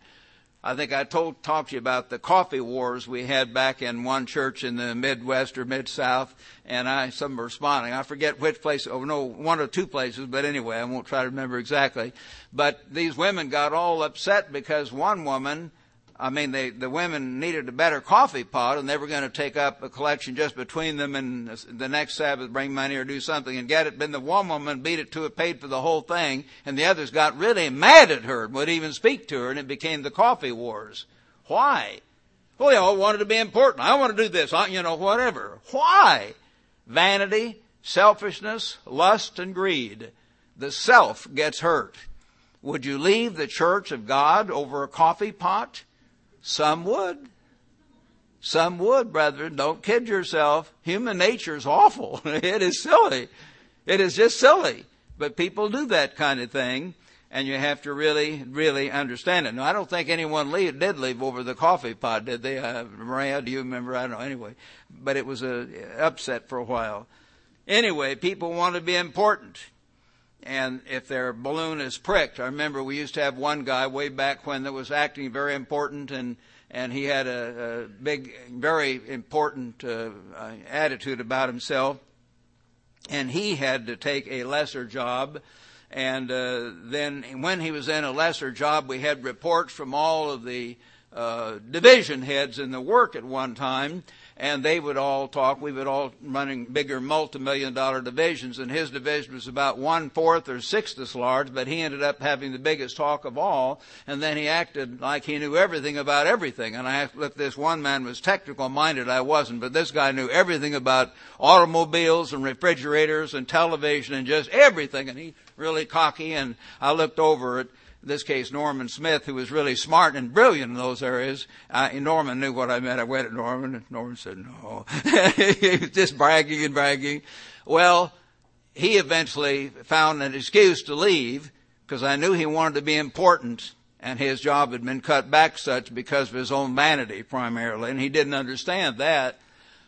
I think I told, talked to you about the coffee wars we had back in one church in the Midwest or Mid South, and I some were responding. I forget which place. Oh no, one or two places, but anyway, I won't try to remember exactly. But these women got all upset because one woman I mean, they, the women needed a better coffee pot, and they were going to take up a collection just between them, and the next Sabbath bring money or do something and get it. But the one woman beat it to it, paid for the whole thing, and the others got really mad at her and would even speak to her, and it became the coffee wars. Why? Well, they all wanted to be important. I want to do this, you know, whatever. Why? Vanity, selfishness, lust, and greed. The self gets hurt. Would you leave the church of God over a coffee pot? Some would. Some would, brethren. Don't kid yourself. Human nature is awful. it is silly. It is just silly. But people do that kind of thing, and you have to really, really understand it. Now, I don't think anyone leave, did leave over the coffee pot, did they? Uh, Maria, do you remember? I don't know. Anyway, but it was a upset for a while. Anyway, people want to be important and if their balloon is pricked, I remember we used to have one guy way back when that was acting very important, and and he had a, a big, very important uh, attitude about himself, and he had to take a lesser job. And uh, then when he was in a lesser job, we had reports from all of the uh, division heads in the work at one time and they would all talk. We would all running bigger multi-million dollar divisions, and his division was about one fourth or sixth as large, but he ended up having the biggest talk of all, and then he acted like he knew everything about everything. And I asked if this one man was technical minded, I wasn't, but this guy knew everything about automobiles and refrigerators and television and just everything, and he really cocky, and I looked over it this case Norman Smith, who was really smart and brilliant in those areas. Uh, Norman knew what I meant. I went at Norman, and Norman said no. he was just bragging and bragging. Well, he eventually found an excuse to leave because I knew he wanted to be important and his job had been cut back such because of his own vanity primarily, and he didn't understand that.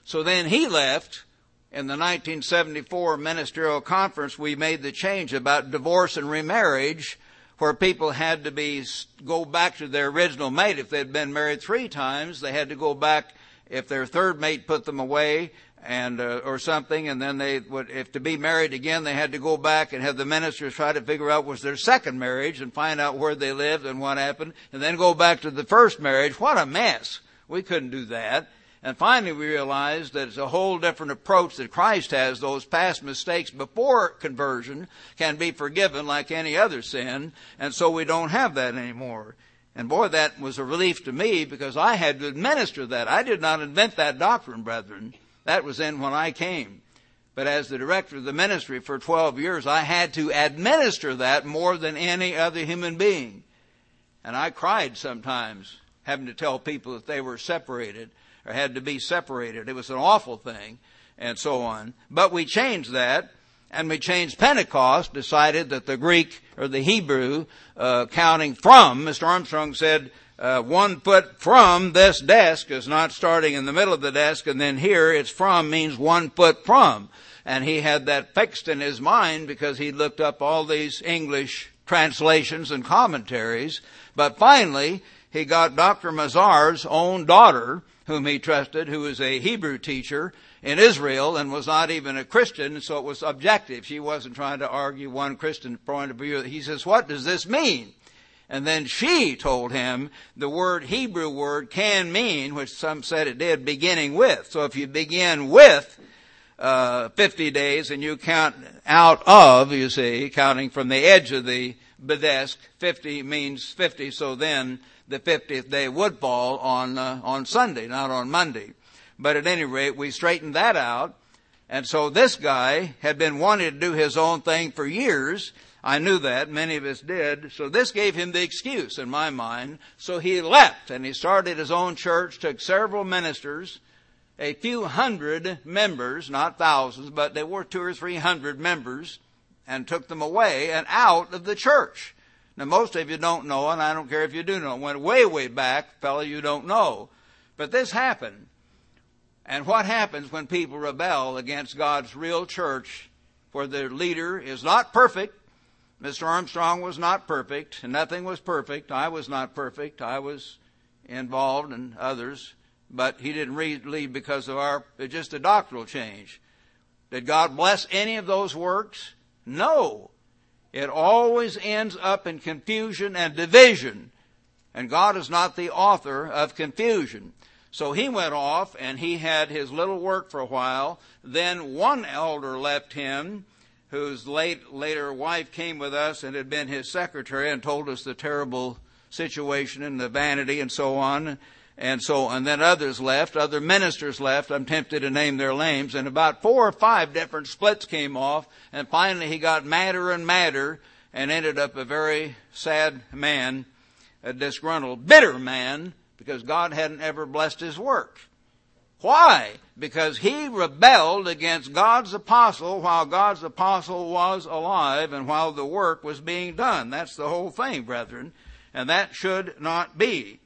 So then he left. In the 1974 ministerial conference, we made the change about divorce and remarriage where people had to be go back to their original mate. If they'd been married three times they had to go back if their third mate put them away and uh, or something and then they would if to be married again they had to go back and have the ministers try to figure out was their second marriage and find out where they lived and what happened and then go back to the first marriage. What a mess. We couldn't do that and finally, we realized that it's a whole different approach that Christ has. Those past mistakes before conversion can be forgiven like any other sin, and so we don't have that anymore. And boy, that was a relief to me because I had to administer that. I did not invent that doctrine, brethren. That was in when I came. But as the director of the ministry for 12 years, I had to administer that more than any other human being. And I cried sometimes having to tell people that they were separated or had to be separated. It was an awful thing and so on. But we changed that and we changed Pentecost, decided that the Greek or the Hebrew, uh, counting from, Mr. Armstrong said, uh, one foot from this desk is not starting in the middle of the desk and then here it's from means one foot from. And he had that fixed in his mind because he looked up all these English translations and commentaries. But finally, he got Dr. Mazar's own daughter, whom he trusted, who was a Hebrew teacher in Israel and was not even a Christian, so it was objective. She wasn't trying to argue one Christian point of view. He says, what does this mean? And then she told him the word, Hebrew word, can mean, which some said it did, beginning with. So if you begin with, uh, 50 days and you count out of, you see, counting from the edge of the bedesk, 50 means 50, so then the 50th day would fall on, uh, on Sunday, not on Monday. But at any rate, we straightened that out. And so this guy had been wanting to do his own thing for years. I knew that. Many of us did. So this gave him the excuse in my mind. So he left and he started his own church, took several ministers, a few hundred members, not thousands, but there were two or three hundred members, and took them away and out of the church. Now, most of you don't know, and I don't care if you do know. It went way, way back, fellow, you don't know. But this happened. And what happens when people rebel against God's real church, for their leader is not perfect? Mr. Armstrong was not perfect, and nothing was perfect. I was not perfect. I was involved and others, but he didn't lead because of our, just a doctrinal change. Did God bless any of those works? No. It always ends up in confusion and division. And God is not the author of confusion. So he went off and he had his little work for a while. Then one elder left him, whose late, later wife came with us and had been his secretary and told us the terrible situation and the vanity and so on. And so, and then others left, other ministers left. I'm tempted to name their names. And about four or five different splits came off. And finally he got madder and madder and ended up a very sad man, a disgruntled, bitter man because God hadn't ever blessed his work. Why? Because he rebelled against God's apostle while God's apostle was alive and while the work was being done. That's the whole thing, brethren. And that should not be.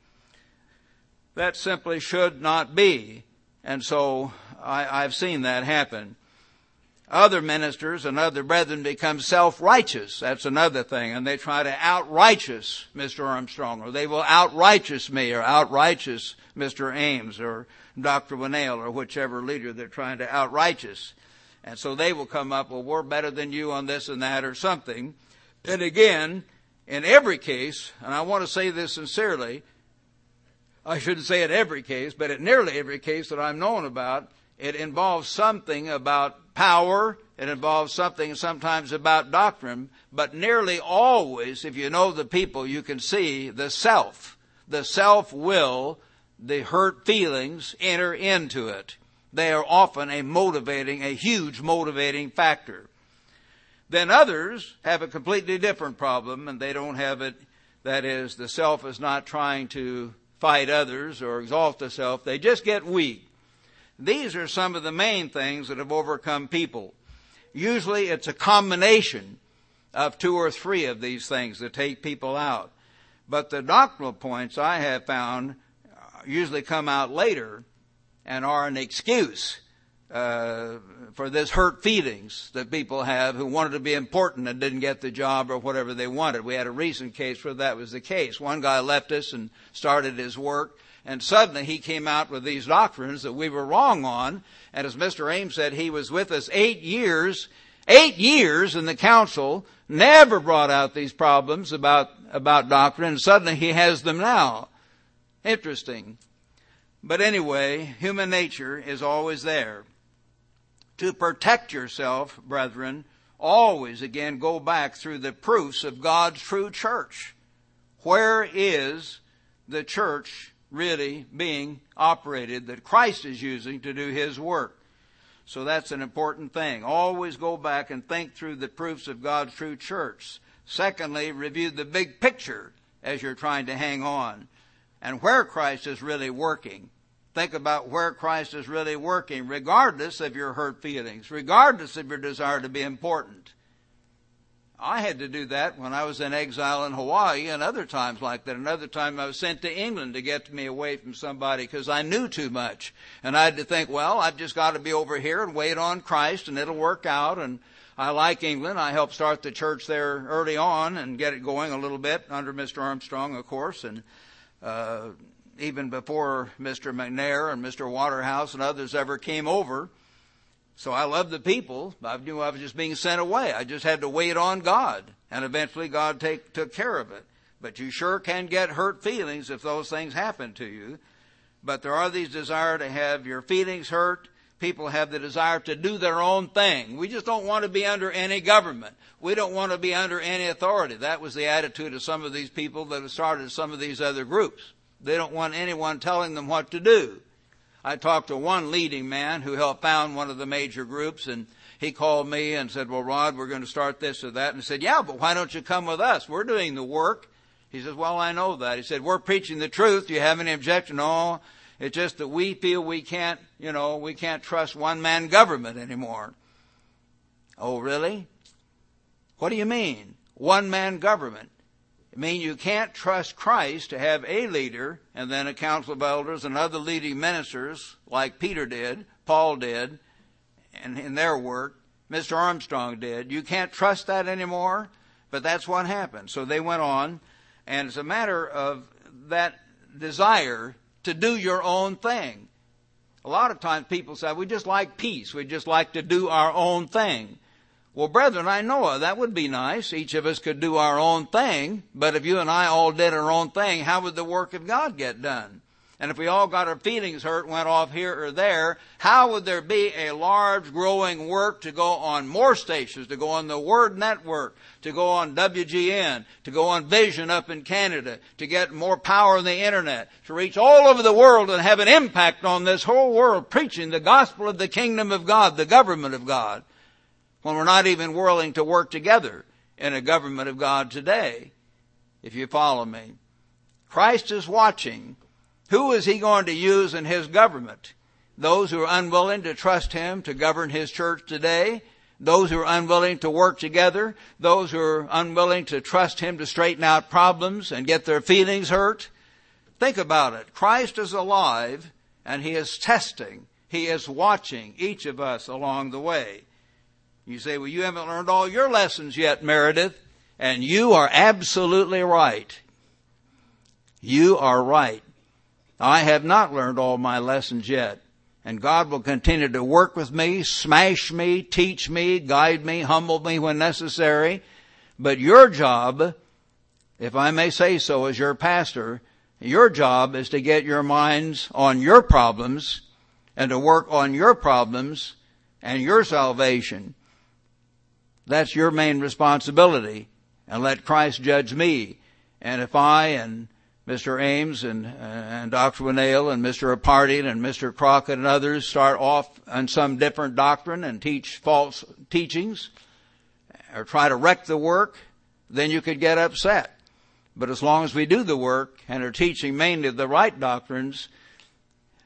That simply should not be. And so I, have seen that happen. Other ministers and other brethren become self-righteous. That's another thing. And they try to out-righteous Mr. Armstrong, or they will out-righteous me, or out-righteous Mr. Ames, or Dr. Winnail, or whichever leader they're trying to out-righteous. And so they will come up, well, we're better than you on this and that or something. And again, in every case, and I want to say this sincerely, I shouldn't say in every case, but in nearly every case that I'm known about, it involves something about power. It involves something sometimes about doctrine, but nearly always, if you know the people, you can see the self, the self will, the hurt feelings enter into it. They are often a motivating, a huge motivating factor. Then others have a completely different problem and they don't have it. That is, the self is not trying to fight others or exalt the self. They just get weak. These are some of the main things that have overcome people. Usually it's a combination of two or three of these things that take people out. But the doctrinal points I have found usually come out later and are an excuse uh, for this hurt feelings that people have who wanted to be important and didn't get the job or whatever they wanted. We had a recent case where that was the case. One guy left us and started his work and suddenly he came out with these doctrines that we were wrong on. And as Mr. Ames said, he was with us eight years, eight years in the council, never brought out these problems about, about doctrine, and suddenly he has them now. Interesting. But anyway, human nature is always there. To protect yourself, brethren, always again go back through the proofs of God's true church. Where is the church really being operated that Christ is using to do His work. So that's an important thing. Always go back and think through the proofs of God's true church. Secondly, review the big picture as you're trying to hang on and where Christ is really working. Think about where Christ is really working, regardless of your hurt feelings, regardless of your desire to be important. I had to do that when I was in exile in Hawaii and other times like that. Another time I was sent to England to get me away from somebody because I knew too much. And I had to think, well, I've just got to be over here and wait on Christ and it'll work out. And I like England. I helped start the church there early on and get it going a little bit under Mr. Armstrong, of course. And, uh, even before Mr. McNair and Mr. Waterhouse and others ever came over, so I loved the people. I knew I was just being sent away. I just had to wait on God. And eventually God take, took care of it. But you sure can get hurt feelings if those things happen to you. But there are these desire to have your feelings hurt. People have the desire to do their own thing. We just don't want to be under any government. We don't want to be under any authority. That was the attitude of some of these people that have started some of these other groups. They don't want anyone telling them what to do. I talked to one leading man who helped found one of the major groups and he called me and said, well, Rod, we're going to start this or that. And I said, yeah, but why don't you come with us? We're doing the work. He says, well, I know that. He said, we're preaching the truth. Do you have any objection? No. It's just that we feel we can't, you know, we can't trust one man government anymore. Oh, really? What do you mean? One man government. I mean, you can't trust Christ to have a leader and then a council of elders and other leading ministers like Peter did, Paul did, and in their work, Mr. Armstrong did. You can't trust that anymore, but that's what happened. So they went on, and it's a matter of that desire to do your own thing. A lot of times people say, we just like peace. We just like to do our own thing. Well, brethren, I know that would be nice. Each of us could do our own thing, but if you and I all did our own thing, how would the work of God get done? And if we all got our feelings hurt, went off here or there, how would there be a large growing work to go on more stations, to go on the Word Network, to go on WGN, to go on Vision up in Canada, to get more power on the internet, to reach all over the world and have an impact on this whole world, preaching the gospel of the kingdom of God, the government of God, when we're not even willing to work together in a government of God today, if you follow me. Christ is watching who is he going to use in his government? Those who are unwilling to trust him to govern his church today? Those who are unwilling to work together? Those who are unwilling to trust him to straighten out problems and get their feelings hurt? Think about it. Christ is alive and he is testing. He is watching each of us along the way. You say, well, you haven't learned all your lessons yet, Meredith. And you are absolutely right. You are right. I have not learned all my lessons yet. And God will continue to work with me, smash me, teach me, guide me, humble me when necessary. But your job, if I may say so as your pastor, your job is to get your minds on your problems and to work on your problems and your salvation. That's your main responsibility. And let Christ judge me. And if I and Mr. Ames and, uh, and Dr. Winnail and Mr. Apartian and Mr. Crockett and others start off on some different doctrine and teach false teachings or try to wreck the work, then you could get upset. But as long as we do the work and are teaching mainly the right doctrines,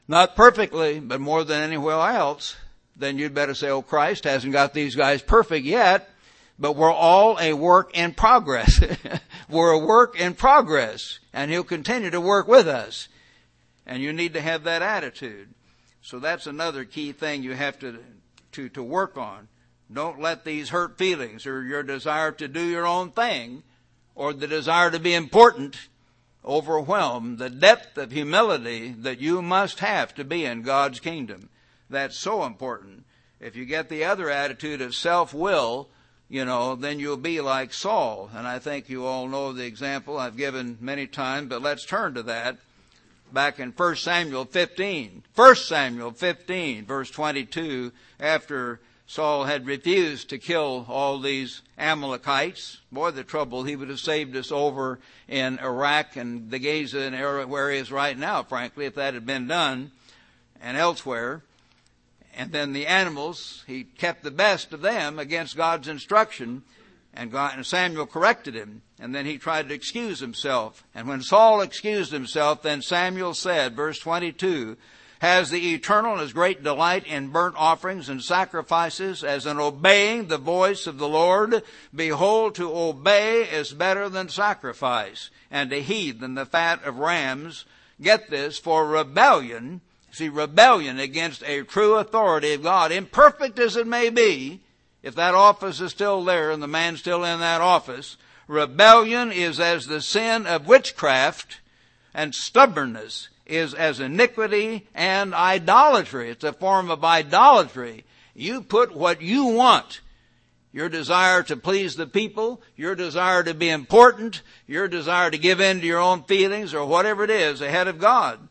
not perfectly, but more than anywhere else, then you'd better say, oh, Christ hasn't got these guys perfect yet, but we're all a work in progress. we're a work in progress and He'll continue to work with us. And you need to have that attitude. So that's another key thing you have to, to, to work on. Don't let these hurt feelings or your desire to do your own thing or the desire to be important overwhelm the depth of humility that you must have to be in God's kingdom. That's so important. If you get the other attitude of self-will, you know, then you'll be like Saul. And I think you all know the example I've given many times, but let's turn to that back in 1 Samuel 15. 1 Samuel 15, verse 22, after Saul had refused to kill all these Amalekites. Boy, the trouble he would have saved us over in Iraq and the Gaza and where he is right now, frankly, if that had been done, and elsewhere. And then the animals, he kept the best of them against God's instruction. And, God, and Samuel corrected him. And then he tried to excuse himself. And when Saul excused himself, then Samuel said, verse 22, has the eternal as great delight in burnt offerings and sacrifices as in obeying the voice of the Lord. Behold, to obey is better than sacrifice, and to heed than the fat of rams. Get this, for rebellion See, rebellion against a true authority of God, imperfect as it may be, if that office is still there and the man's still in that office, rebellion is as the sin of witchcraft, and stubbornness is as iniquity and idolatry. It's a form of idolatry. You put what you want, your desire to please the people, your desire to be important, your desire to give in to your own feelings, or whatever it is, ahead of God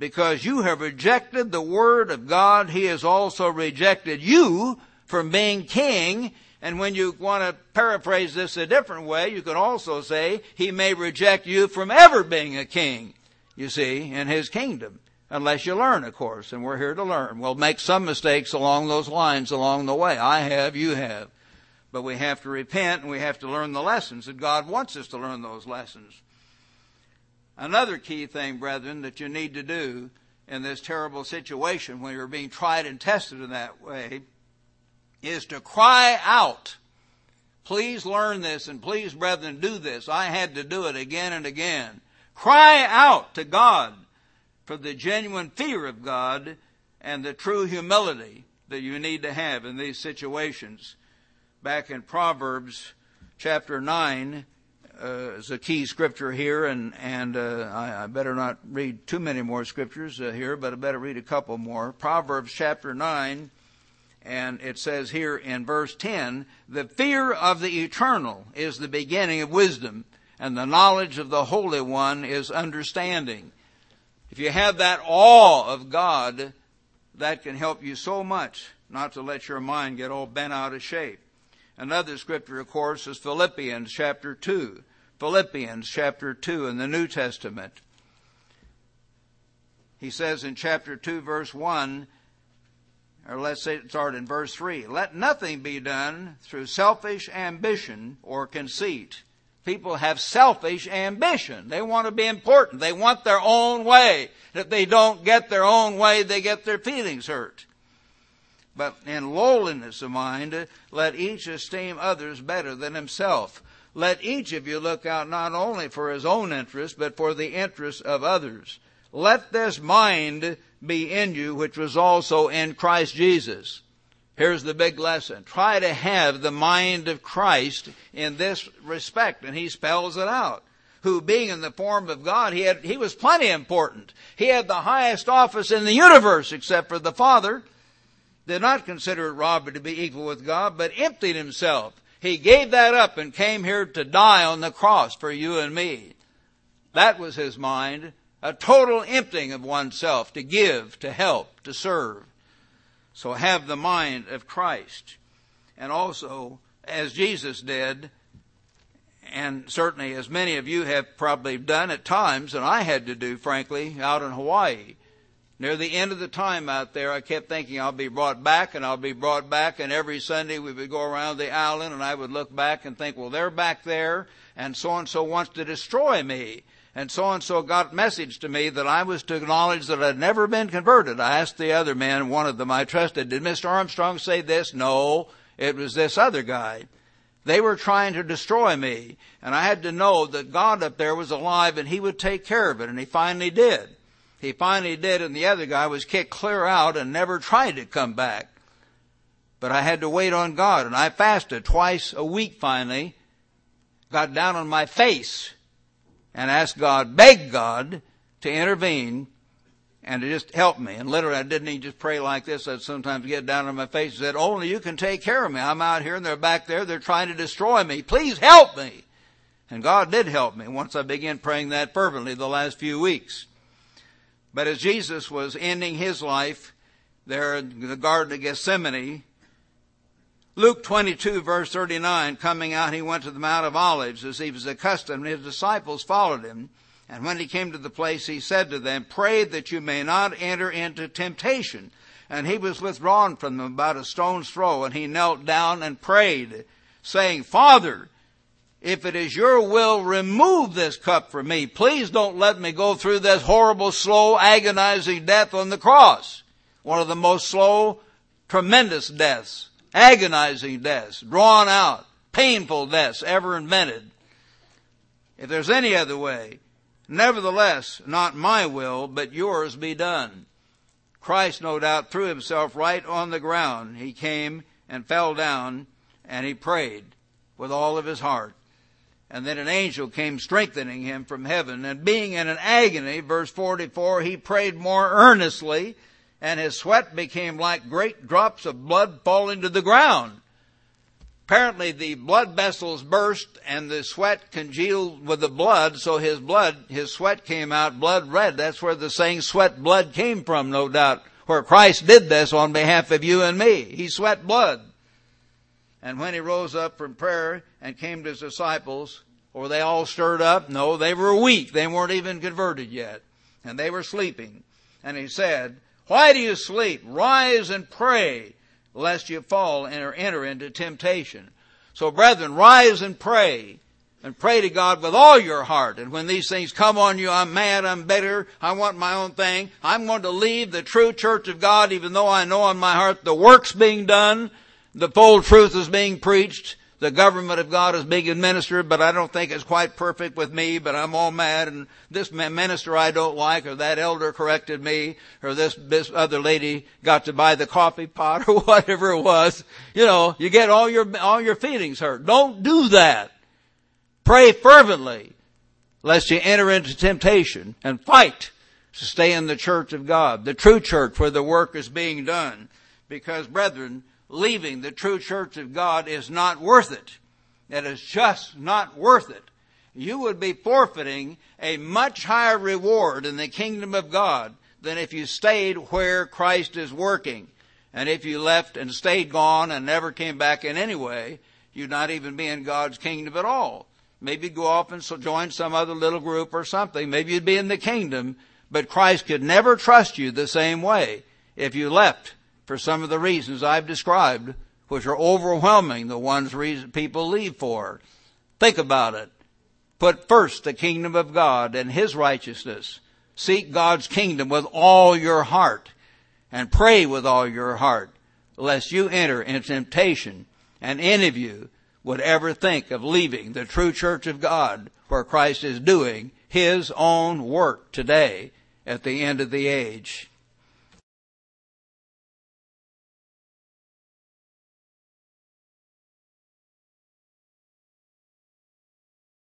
because you have rejected the word of God, he has also rejected you from being king. And when you want to paraphrase this a different way, you can also say he may reject you from ever being a king, you see, in his kingdom. Unless you learn, of course, and we're here to learn. We'll make some mistakes along those lines along the way. I have, you have. But we have to repent and we have to learn the lessons, and God wants us to learn those lessons. Another key thing, brethren, that you need to do in this terrible situation when you're being tried and tested in that way is to cry out. Please learn this and please, brethren, do this. I had to do it again and again. Cry out to God for the genuine fear of God and the true humility that you need to have in these situations. Back in Proverbs chapter 9, uh, is a key scripture here, and and uh, I, I, better not read too many more scriptures uh, here, but I better read a couple more. Proverbs chapter nine And it says here in verse 10, the fear of the eternal is the beginning of wisdom, and the knowledge of the Holy One is understanding. If you have that awe of God, that can help you so much not to let your mind get all bent out of shape. Another scripture, of course, is Philippians chapter 2. Philippians chapter 2 in the New Testament. He says in chapter 2 verse 1, or let's say start in verse 3, let nothing be done through selfish ambition or conceit People have selfish ambition. They want to be important. They want their own way. If they don't get their own way, they get their feelings hurt. But in lowliness of mind, let each esteem others better than himself. Let each of you look out not only for his own interest, but for the interests of others. Let this mind be in you, which was also in Christ Jesus Here's the big lesson. Try to have the mind of Christ in this respect, and he spells it out. Who being in the form of God, he had, he was plenty important. He had the highest office in the universe except for the Father. Did not consider it robbery to be equal with God, but emptied himself. He gave that up and came here to die on the cross for you and me. That was his mind. A total emptying of oneself to give, to help, to serve. So have the mind of Christ. And also, as Jesus did, and certainly as many of you have probably done at times, and I had to do, frankly, out in Hawaii. Near the end of the time out there, I kept thinking I'll be brought back and I'll be brought back, and every Sunday we would go around the island and I would look back and think, well, they're back there, and so and so wants to destroy me and so and so got message to me that I was to acknowledge that I'd never been converted. I asked the other men, one of them I trusted, did Mr. Armstrong say this? No, it was this other guy. They were trying to destroy me, and I had to know that God up there was alive and He would take care of it, and He finally did. He finally did, and the other guy was kicked clear out and never tried to come back. But I had to wait on God, and I fasted twice a week finally, got down on my face and asked God, begged God to intervene and to just help me. And literally, I didn't even just pray like this. I'd sometimes get down on my face and said, only you can take care of me. I'm out here and they're back there. They're trying to destroy me. Please help me. And God did help me once I began praying that fervently the last few weeks. But as Jesus was ending his life there in the Garden of Gethsemane, Luke 22 verse 39, coming out, he went to the Mount of Olives as he was accustomed. His disciples followed him. And when he came to the place, he said to them, pray that you may not enter into temptation. And he was withdrawn from them about a stone's throw, and he knelt down and prayed, saying, Father, if it is your will, remove this cup from me. Please don't let me go through this horrible, slow, agonizing death on the cross. One of the most slow, tremendous deaths agonizing deaths, drawn out, painful deaths ever invented. If there's any other way, nevertheless, not my will, but yours be done. Christ, no doubt, threw himself right on the ground. He came and fell down and he prayed with all of his heart. And then an angel came strengthening him from heaven. And being in an agony, verse 44, he prayed more earnestly and his sweat became like great drops of blood falling to the ground. Apparently the blood vessels burst and the sweat congealed with the blood, so his blood, his sweat came out blood red. That's where the saying sweat blood came from, no doubt. Where Christ did this on behalf of you and me. He sweat blood. And when he rose up from prayer and came to his disciples, were they all stirred up? No, they were weak. They weren't even converted yet. And they were sleeping. And he said, why do you sleep? Rise and pray, lest you fall and enter into temptation. So brethren, rise and pray. And pray to God with all your heart. And when these things come on you, I'm mad, I'm bitter, I want my own thing. I'm going to leave the true church of God, even though I know in my heart the work's being done, the full truth is being preached, the government of God is being administered, but I don't think it's quite perfect with me, but I'm all mad and this minister I don't like, or that elder corrected me, or this, this other lady got to buy the coffee pot, or whatever it was. You know, you get all your, all your feelings hurt. Don't do that. Pray fervently, lest you enter into temptation, and fight to stay in the church of God, the true church where the work is being done. Because brethren, leaving the true church of God is not worth it. It is just not worth it. You would be forfeiting a much higher reward in the kingdom of God than if you stayed where Christ is working. And if you left and stayed gone and never came back in any way, you'd not even be in God's kingdom at all. Maybe you'd go off and join some other little group or something. Maybe you'd be in the kingdom, but Christ could never trust you the same way if you left for some of the reasons I've described, which are overwhelming the ones reason people leave for. Think about it. Put first the kingdom of God and His righteousness. Seek God's kingdom with all your heart and pray with all your heart, lest you enter into temptation and any of you would ever think of leaving the true church of God where Christ is doing His own work today at the end of the age.